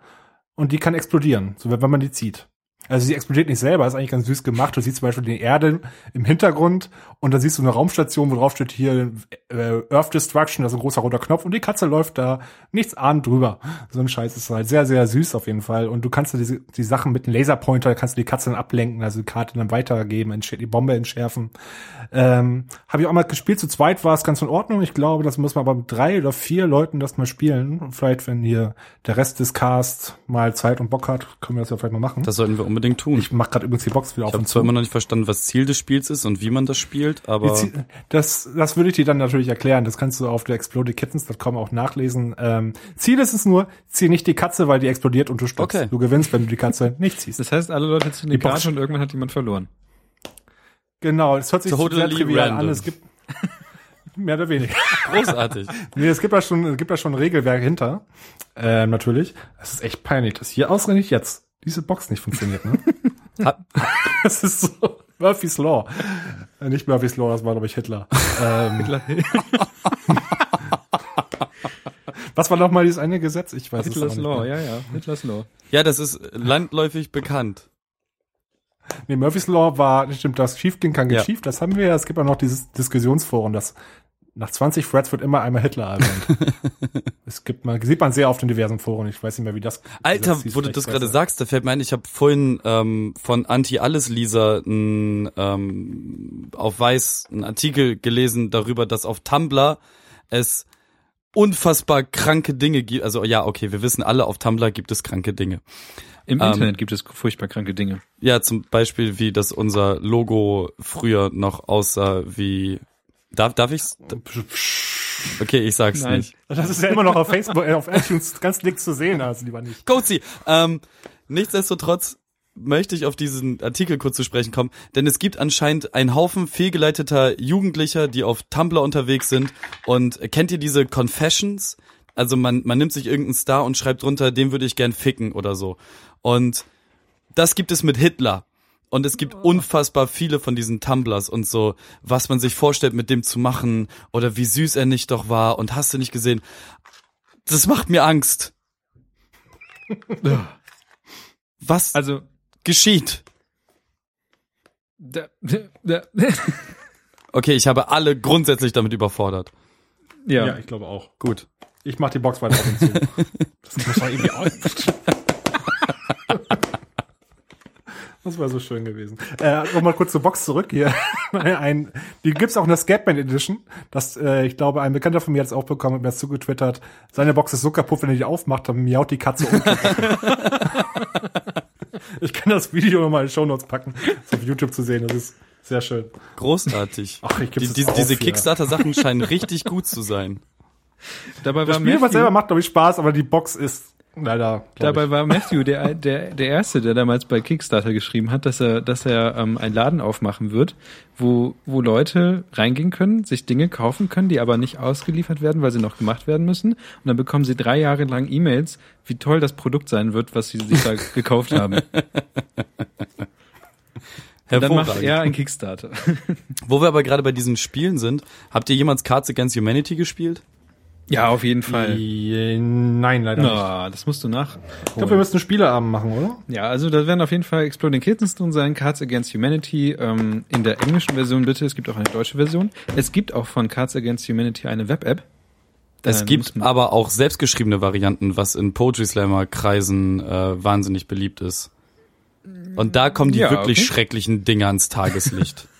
Speaker 3: und die kann explodieren, so wenn man die zieht. Also sie explodiert nicht selber, ist eigentlich ganz süß gemacht. Du siehst zum Beispiel die Erde im Hintergrund und dann siehst du eine Raumstation, wo drauf steht hier äh, Earth Destruction, das ist ein großer roter Knopf und die Katze läuft da nichts ahnt drüber. So ein Scheiß ist halt sehr, sehr süß auf jeden Fall. Und du kannst diese, die Sachen mit dem Laserpointer, kannst du die Katze dann ablenken, also die Karte dann weitergeben, die Bombe entschärfen. Ähm, Habe ich auch mal gespielt, zu zweit war es ganz in Ordnung. Ich glaube, das muss man aber mit drei oder vier Leuten das mal spielen. Vielleicht, wenn hier der Rest des Cast mal Zeit und Bock hat, können wir das ja vielleicht mal machen.
Speaker 4: Das sollten wir unbedingt tun.
Speaker 3: Ich mach gerade übrigens die Box wieder
Speaker 4: Ich
Speaker 3: auf
Speaker 4: habe
Speaker 3: und
Speaker 4: zwar immer noch nicht verstanden, was Ziel des Spiels ist und wie man das spielt, aber
Speaker 3: Die Zie- Das, das würde ich dir dann natürlich erklären. Das kannst du auf der explodekittens.com auch nachlesen. Ähm, Ziel ist es nur, zieh nicht die Katze, weil die explodiert und du stirbst.
Speaker 4: Okay.
Speaker 3: Du gewinnst, wenn du die Katze nicht ziehst.
Speaker 2: Das heißt, alle Leute ziehen die
Speaker 3: Die Box-
Speaker 2: Karte und irgendwann hat jemand verloren.
Speaker 3: Genau, es hört sich
Speaker 4: Totally
Speaker 3: sehr trivial an. Es gibt mehr oder weniger.
Speaker 4: großartig.
Speaker 3: Nee, es gibt da schon, es gibt da schon ein Regelwerk hinter. Ähm, natürlich. Es ist echt peinlich, dass hier ausgerechnet jetzt diese Box nicht funktioniert, ne? Das ist so Murphy's Law. Äh, Nicht Murphy's Law, das war, glaube ich, Hitler. Ähm, was war noch mal dieses eine Gesetz? Ich weiß
Speaker 2: Hitlers
Speaker 3: es auch
Speaker 2: Law,
Speaker 3: nicht mehr.
Speaker 2: ja, ja. Hitlers Law.
Speaker 4: Ja, das ist landläufig bekannt.
Speaker 3: Nee, Murphy's Law war, stimmt, das schief ging, kann
Speaker 4: Ja.
Speaker 3: geschief. Das haben wir ja. Es gibt auch noch dieses Diskussionsforum, das nach 20 Threads wird immer einmal Hitler erwähnt. es gibt mal, sieht man sehr oft in diversen Foren. Ich weiß nicht mehr, wie das.
Speaker 4: Alter, wo du das gerade
Speaker 3: er.
Speaker 4: sagst, da fällt mir ein, ich habe vorhin ähm, von Anti-Alles-Lisa ähm, auf Weiß einen Artikel gelesen darüber, dass auf Tumblr es unfassbar kranke Dinge gibt. Also ja, okay, wir wissen alle, auf Tumblr gibt es kranke Dinge.
Speaker 2: Im
Speaker 4: Ähm,
Speaker 2: Internet gibt es furchtbar kranke Dinge.
Speaker 4: Ja, zum Beispiel, wie das unser Logo früher noch aussah, wie Darf, darf ich's? Okay, ich sag's
Speaker 2: Nein.
Speaker 4: nicht.
Speaker 3: Das ist ja immer noch auf Facebook, äh, auf iTunes ganz dick zu sehen, also lieber nicht.
Speaker 4: Cozy. Ähm, nichtsdestotrotz möchte ich auf diesen Artikel kurz zu sprechen kommen, denn es gibt anscheinend einen Haufen fehlgeleiteter Jugendlicher, die auf Tumblr unterwegs sind. Und kennt ihr diese Confessions? Also man, man nimmt sich irgendeinen Star und schreibt drunter, den würde ich gern ficken oder so. Und das gibt es mit Hitler. Und es gibt unfassbar viele von diesen Tumblers und so, was man sich vorstellt, mit dem zu machen oder wie süß er nicht doch war und hast du nicht gesehen. Das macht mir Angst. Was
Speaker 2: Also,
Speaker 4: geschieht?
Speaker 2: da, da,
Speaker 4: Okay, ich habe alle grundsätzlich damit überfordert.
Speaker 2: ja.
Speaker 3: Ja, ich glaube auch.
Speaker 4: Gut.
Speaker 3: Ich mach die Box weiter auf und zu. Das muss doch irgendwie auch. Das war so schön gewesen. Äh, Nochmal kurz zur Box zurück hier. ein, die gibt's auch in der Scatman Edition. Das, äh, ich glaube, ein Bekannter von mir hat es auch bekommen und mir das zugetwittert. Seine Box ist so kaputt, wenn er die aufmacht, dann miaut die Katze um. ich kann das Video nochmal in die Shownotes packen. Das auf YouTube zu sehen. Das ist sehr schön.
Speaker 4: Großartig.
Speaker 3: Ach, ich
Speaker 4: Die,
Speaker 3: gib's
Speaker 4: diese
Speaker 3: jetzt auf
Speaker 4: diese. Kickstarter-Sachen scheinen richtig gut zu sein.
Speaker 2: Dabei
Speaker 3: Das
Speaker 2: war
Speaker 3: Spiel, was selber macht, glaube ich, Spaß, aber die Box ist leider.
Speaker 2: dabei
Speaker 3: ich.
Speaker 2: war Matthew der, der, der erste, der damals bei Kickstarter geschrieben hat, dass er, dass er ähm, einen Laden aufmachen wird, wo, wo Leute reingehen können, sich Dinge kaufen können, die aber nicht ausgeliefert werden, weil sie noch gemacht werden müssen. Und dann bekommen sie drei Jahre lang E-Mails, wie toll das Produkt sein wird, was sie sich da gekauft haben. Und dann macht er einen Kickstarter.
Speaker 4: Wo wir aber gerade bei diesen Spielen sind, habt ihr jemals Cards Against Humanity gespielt?
Speaker 2: Ja, auf jeden Fall.
Speaker 3: Äh, Nein, leider nicht.
Speaker 2: Na, das musst du nach.
Speaker 3: Ich glaube, wir müssen einen Spieleabend machen, oder?
Speaker 2: Ja, also da werden auf jeden Fall Exploding Kittens drin sein, Cards Against Humanity, ähm, in der englischen Version bitte, es gibt auch eine deutsche Version. Es gibt auch von Cards Against Humanity eine Web-App.
Speaker 4: Es
Speaker 2: Ähm,
Speaker 4: gibt aber auch selbstgeschriebene Varianten, was in Poetry Slammer Kreisen äh, wahnsinnig beliebt ist. Und da kommen die
Speaker 2: Ja,
Speaker 4: wirklich
Speaker 2: okay.
Speaker 4: schrecklichen Dinge ans Tageslicht.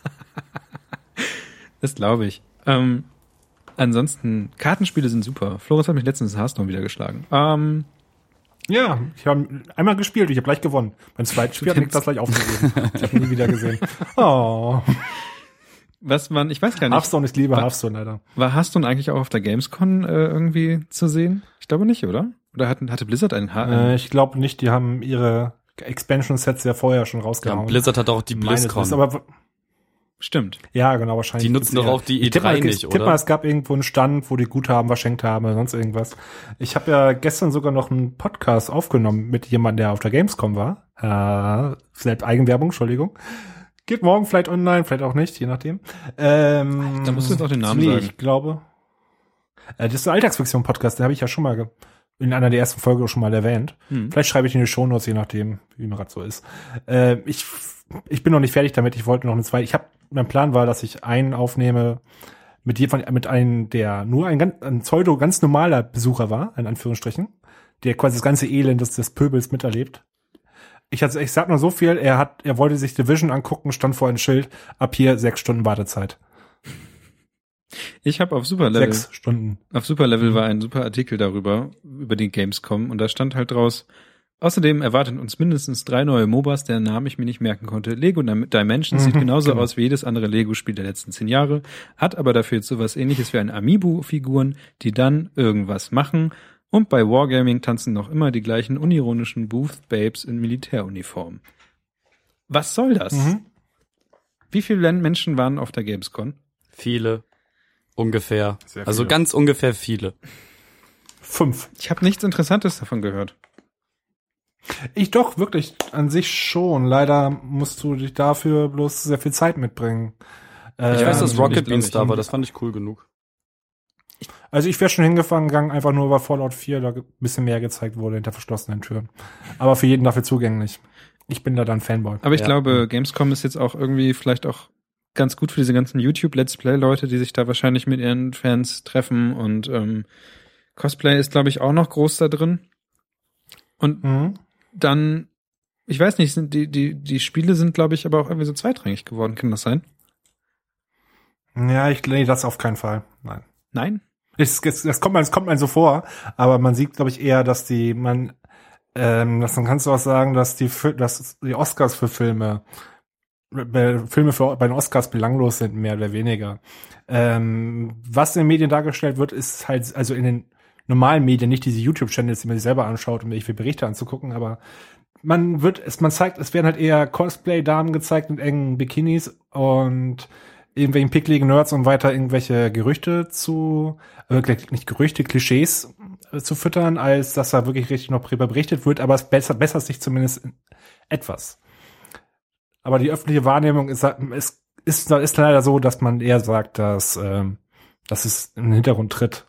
Speaker 2: Das glaube ich. Ähm, ansonsten, Kartenspiele sind super. Floris hat mich letztens in Hearthstone wieder geschlagen. Ähm,
Speaker 3: Ja, ich habe einmal gespielt, ich habe gleich gewonnen. Beim zweiten Spiel habe ich das gleich aufgegeben. Ich habe ihn nie wieder gesehen. Oh,
Speaker 2: was man, ich weiß gar nicht,
Speaker 3: Hearthstone, ich liebe Hearthstone leider.
Speaker 2: war Hearthstone eigentlich auch auf der Gamescon äh, irgendwie zu sehen? Ich glaube nicht, oder? Oder hatten, hatte Blizzard einen ha
Speaker 3: Äh, ich glaube nicht, die haben ihre Expansion-Sets ja vorher schon
Speaker 4: Ja,
Speaker 3: rausgehauen.
Speaker 4: Blizzard hat auch die BlizzCon.
Speaker 3: Wissens, aber
Speaker 2: Stimmt.
Speaker 3: ja, genau, wahrscheinlich.
Speaker 4: Die nutzen doch auch die
Speaker 3: Ich tipp
Speaker 4: E3
Speaker 3: mal,
Speaker 4: nicht,
Speaker 3: tipp
Speaker 4: oder?
Speaker 3: mal, es gab irgendwo einen Stand, wo die Guthaben verschenkt haben oder sonst irgendwas. Ich habe ja gestern sogar noch einen Podcast aufgenommen mit jemandem, der auf der Gamescom war. Äh, selbst Eigenwerbung, Entschuldigung. Geht morgen vielleicht online, vielleicht auch nicht, je nachdem. Ähm,
Speaker 2: Da musst du jetzt auch den Namen
Speaker 3: nee,
Speaker 2: sagen.
Speaker 3: Ich glaube. Äh, das ist ein Alltagsfiktion-Podcast, den habe ich ja schon mal in einer der ersten Folgen schon mal erwähnt.
Speaker 2: Hm.
Speaker 3: Vielleicht schreibe ich in die Shownotes, je nachdem, wie mir gerade so ist. Äh, ich, ich bin noch nicht fertig damit. Ich wollte noch eine zweite. Ich habe, mein Plan war, dass ich einen aufnehme mit jemand, mit einem, der nur ein, ganz- ein Pseudo ganz normaler Besucher war, in Anführungsstrichen, der quasi das ganze Elend des, des Pöbels miterlebt. Ich, also, ich sag nur so viel, er hat, er wollte sich Division angucken, stand vor einem Schild, ab hier sechs Stunden Wartezeit.
Speaker 2: Ich habe auf Superlevel,
Speaker 3: Sechs Stunden.
Speaker 2: auf Superlevel war ein super Artikel darüber, über die Gamescom und da stand halt draus, außerdem erwarten uns mindestens drei neue MOBAs, deren Namen ich mir nicht merken konnte. Lego Dim- Dimensions sieht
Speaker 3: Mhm,
Speaker 2: genauso
Speaker 3: genau.
Speaker 2: aus wie jedes andere Lego-Spiel der letzten zehn Jahre, hat aber dafür jetzt sowas ähnliches wie ein Amiibo-Figuren, die dann irgendwas machen und bei Wargaming tanzen noch immer die gleichen unironischen Booth-Babes in Militäruniform. Was soll das?
Speaker 3: Mhm.
Speaker 2: Wie viele Menschen waren auf der Gamescom?
Speaker 4: Viele. Ungefähr.
Speaker 3: Sehr
Speaker 4: Also
Speaker 3: viele.
Speaker 4: ganz ungefähr viele.
Speaker 3: Fünf.
Speaker 2: Ich habe nichts Interessantes davon gehört.
Speaker 3: Ich doch, wirklich, an sich schon. Leider musst du dich dafür bloß sehr viel Zeit mitbringen.
Speaker 4: Ich
Speaker 3: Äh,
Speaker 4: weiß, dass
Speaker 2: natürlich,
Speaker 4: Rocket Beans da war, das fand ich cool genug.
Speaker 3: Also ich wäre schon hingefahren gegangen, einfach nur weil Fallout 4 da ein bisschen mehr gezeigt wurde hinter verschlossenen Türen. Aber für jeden dafür zugänglich. Ich bin da dann Fanboy.
Speaker 2: Aber ich
Speaker 4: Ja.
Speaker 2: glaube, Gamescom ist jetzt auch irgendwie vielleicht auch ganz gut für diese ganzen YouTube-Let's Play-Leute, die sich da wahrscheinlich mit ihren Fans treffen und ähm, Cosplay ist, glaube ich, auch noch groß da drin. Und
Speaker 3: Mhm.
Speaker 2: Dann, ich weiß nicht, sind die, die, die Spiele sind, glaube ich, aber auch irgendwie so zweitrangig geworden. Kann das sein?
Speaker 3: Ja, ich nee, das auf keinen Fall. Nein.
Speaker 2: Nein?
Speaker 3: Es, es, das kommt man, es kommt man so vor, aber man sieht, glaube ich, eher, dass die, man, ähm, das, dann kannst du auch sagen, dass die, dass die Oscars für Filme, Filme für, bei den Oscars belanglos sind, mehr oder weniger. Ähm, was in den Medien dargestellt wird, ist halt, also in den normalen Medien, nicht diese YouTube-Channels, die man sich selber anschaut, um irgendwelche Berichte anzugucken, aber man wird, es, man zeigt, es werden halt eher Cosplay-Damen gezeigt mit engen Bikinis und irgendwelchen pickligen Nerds und weiter irgendwelche Gerüchte zu, äh, nicht Gerüchte, Klischees äh, zu füttern, als dass da wirklich richtig noch drüber berichtet wird, aber es besser, bessert sich zumindest etwas. Aber die öffentliche Wahrnehmung ist, ist, ist, ist leider so, dass man eher sagt, dass, ähm, dass es in den Hintergrund tritt.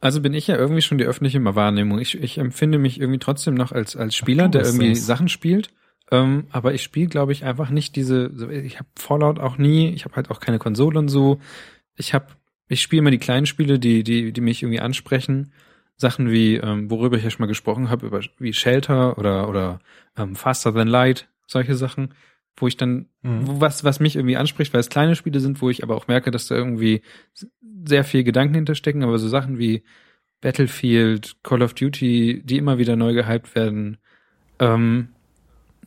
Speaker 2: Also bin ich ja irgendwie schon die öffentliche Wahrnehmung. Ich, ich empfinde mich irgendwie trotzdem noch als, als Spieler,
Speaker 3: du
Speaker 2: der irgendwie
Speaker 3: es.
Speaker 2: Sachen spielt. Ähm, aber ich spiele, glaube ich, einfach nicht diese. Ich habe Fallout auch nie. Ich habe halt auch keine Konsole und so. Ich habe, ich spiele immer die kleinen Spiele, die, die, die mich irgendwie ansprechen. Sachen wie, ähm, worüber ich ja schon mal gesprochen habe, über wie Shelter oder oder ähm, Faster Than Light, solche Sachen, wo ich dann
Speaker 3: Mhm.
Speaker 2: was, was mich irgendwie anspricht, weil es kleine Spiele sind, wo ich aber auch merke, dass da irgendwie sehr viel Gedanken hinterstecken, aber so Sachen wie Battlefield, Call of Duty, die immer wieder neu gehypt werden, ähm,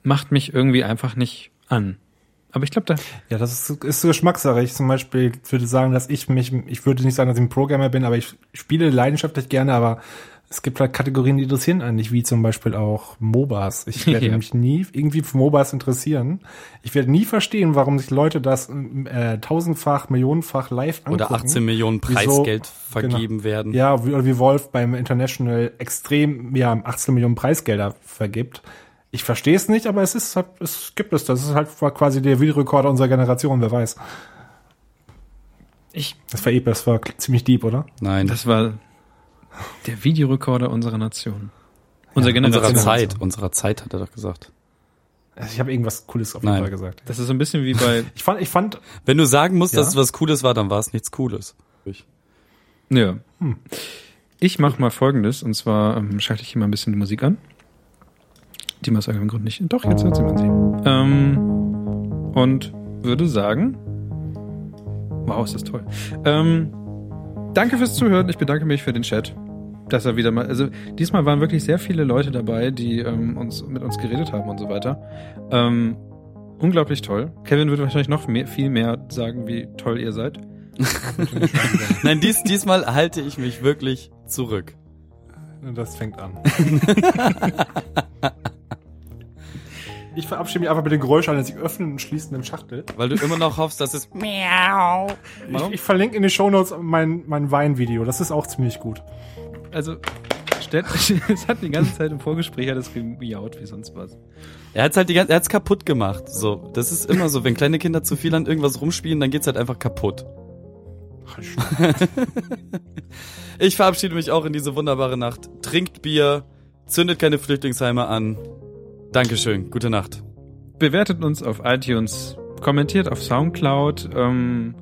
Speaker 2: macht mich irgendwie einfach nicht an. Aber ich glaube, da,
Speaker 3: Ja, das ist, ist so Geschmackssache. Ich zum Beispiel würde sagen, dass ich mich, ich würde nicht sagen, dass ich ein Programmer bin, aber ich spiele leidenschaftlich gerne, aber es gibt halt Kategorien, die interessieren einen nicht, wie zum Beispiel auch MOBAs. Ich werde
Speaker 2: Ja.
Speaker 3: mich nie irgendwie für MOBAs interessieren. Ich werde nie verstehen, warum sich Leute das äh, tausendfach, millionenfach live angucken.
Speaker 4: Oder 18 Millionen
Speaker 3: Wieso?
Speaker 4: Preisgeld vergeben werden.
Speaker 3: Ja, wie, oder wie Wolf beim International extrem, ja, 18 Millionen Preisgelder vergibt. Ich verstehe es nicht, aber es ist halt, es gibt es. Das ist halt quasi der Videorekorder unserer Generation, wer weiß.
Speaker 2: ich,
Speaker 3: Das war, eh- das war ziemlich deep, oder?
Speaker 4: Nein,
Speaker 2: das war der Videorekorder unserer Nation. Unserer
Speaker 4: unserer
Speaker 2: Generation.
Speaker 4: Zeit. Unserer Zeit hat er doch gesagt.
Speaker 3: Also ich habe irgendwas Cooles auf jeden
Speaker 4: Nein.
Speaker 3: Fall gesagt.
Speaker 2: Das ist so ein bisschen wie bei,
Speaker 3: Ich fand, ich fand,
Speaker 4: Wenn du sagen musst,
Speaker 3: Ja?
Speaker 4: dass es was Cooles war, dann war es nichts Cooles.
Speaker 2: ja. Ich mache mal Folgendes, und zwar ähm, schalte ich hier mal ein bisschen die Musik an. Die man aus irgendeinem Grund nicht. Doch, jetzt hört sie man sie. Ähm, und würde sagen, wow, ist das toll. Ähm, danke fürs Zuhören. Ich bedanke mich für den Chat. Dass er wieder mal, also diesmal waren wirklich sehr viele Leute dabei, die ähm, uns mit uns geredet haben und so weiter. Ähm, unglaublich toll. Kevin würde wahrscheinlich noch mehr, viel mehr sagen, wie toll ihr seid.
Speaker 4: Nein, dies, diesmal halte ich mich wirklich zurück.
Speaker 3: das fängt an. ich verabschiede mich einfach mit dem Geräusch eines sich öffnenden und schließenden Schachtel.
Speaker 4: Weil du immer noch hoffst, dass es
Speaker 3: Ich, ich verlinke in den Shownotes mein, mein Weinvideo. Das ist auch ziemlich gut.
Speaker 2: Also, es hat die ganze Zeit im Vorgespräch hat es gemiaut wie sonst was.
Speaker 4: Er hat's halt die ganze, er hat's kaputt gemacht. So, das ist immer so, wenn kleine Kinder zu viel an irgendwas rumspielen, dann geht's halt einfach kaputt. Ich verabschiede mich auch in diese wunderbare Nacht. Trinkt Bier, zündet keine Flüchtlingsheime an. Dankeschön, gute Nacht.
Speaker 2: Bewertet uns auf iTunes, kommentiert auf Soundcloud, ähm,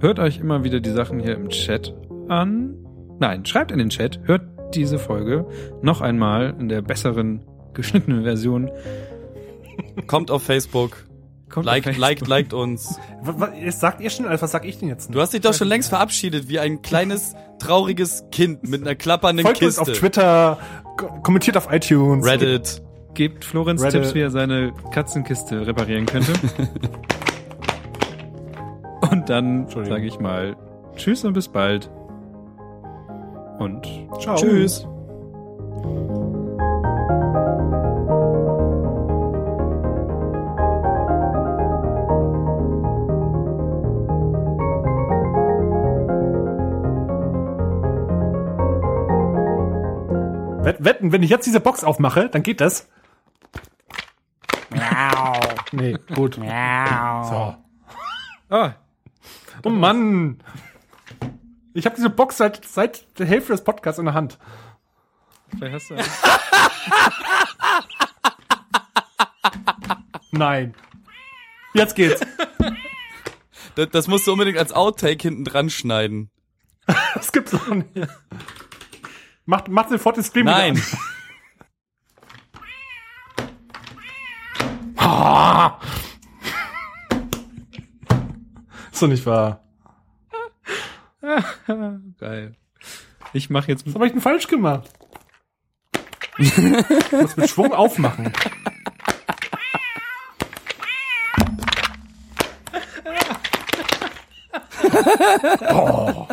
Speaker 2: hört euch immer wieder die Sachen hier im Chat an. Nein, schreibt in den Chat, hört diese Folge noch einmal in der besseren geschnittenen Version.
Speaker 4: Kommt auf Facebook,
Speaker 2: Kommt auf
Speaker 4: liked,
Speaker 2: Facebook.
Speaker 4: liked, liked uns.
Speaker 3: Was, sagt ihr schon, was sag ich denn jetzt?
Speaker 4: Du hast dich doch schon längst verabschiedet, wie ein kleines, trauriges Kind mit einer klappernden
Speaker 3: Folgt uns
Speaker 4: Kiste.
Speaker 3: auf Twitter, ko- kommentiert auf iTunes.
Speaker 4: Reddit.
Speaker 2: Gebt Florenz
Speaker 3: Reddit.
Speaker 2: Tipps, wie er seine Katzenkiste reparieren könnte. und dann sage ich mal Tschüss und bis bald. Und
Speaker 3: Ciao.
Speaker 4: Tschüss.
Speaker 3: Wett- Wetten, wenn ich jetzt diese Box aufmache, dann geht das. Nee, gut. So.
Speaker 2: ah,
Speaker 3: Oh Mann. Ich habe diese Box seit, seit der Hälfte des Podcasts in der Hand.
Speaker 2: vielleicht hast du
Speaker 3: Nein. Jetzt geht's.
Speaker 4: Das, das musst du unbedingt als Outtake hinten dran schneiden.
Speaker 3: Das gibt's doch nicht. Macht, macht sofort den wieder
Speaker 4: Nein.
Speaker 3: Ist doch nicht wahr.
Speaker 2: geil. Ich mache jetzt
Speaker 3: Was habe ich denn falsch gemacht? muss mit Schwung aufmachen. Oh.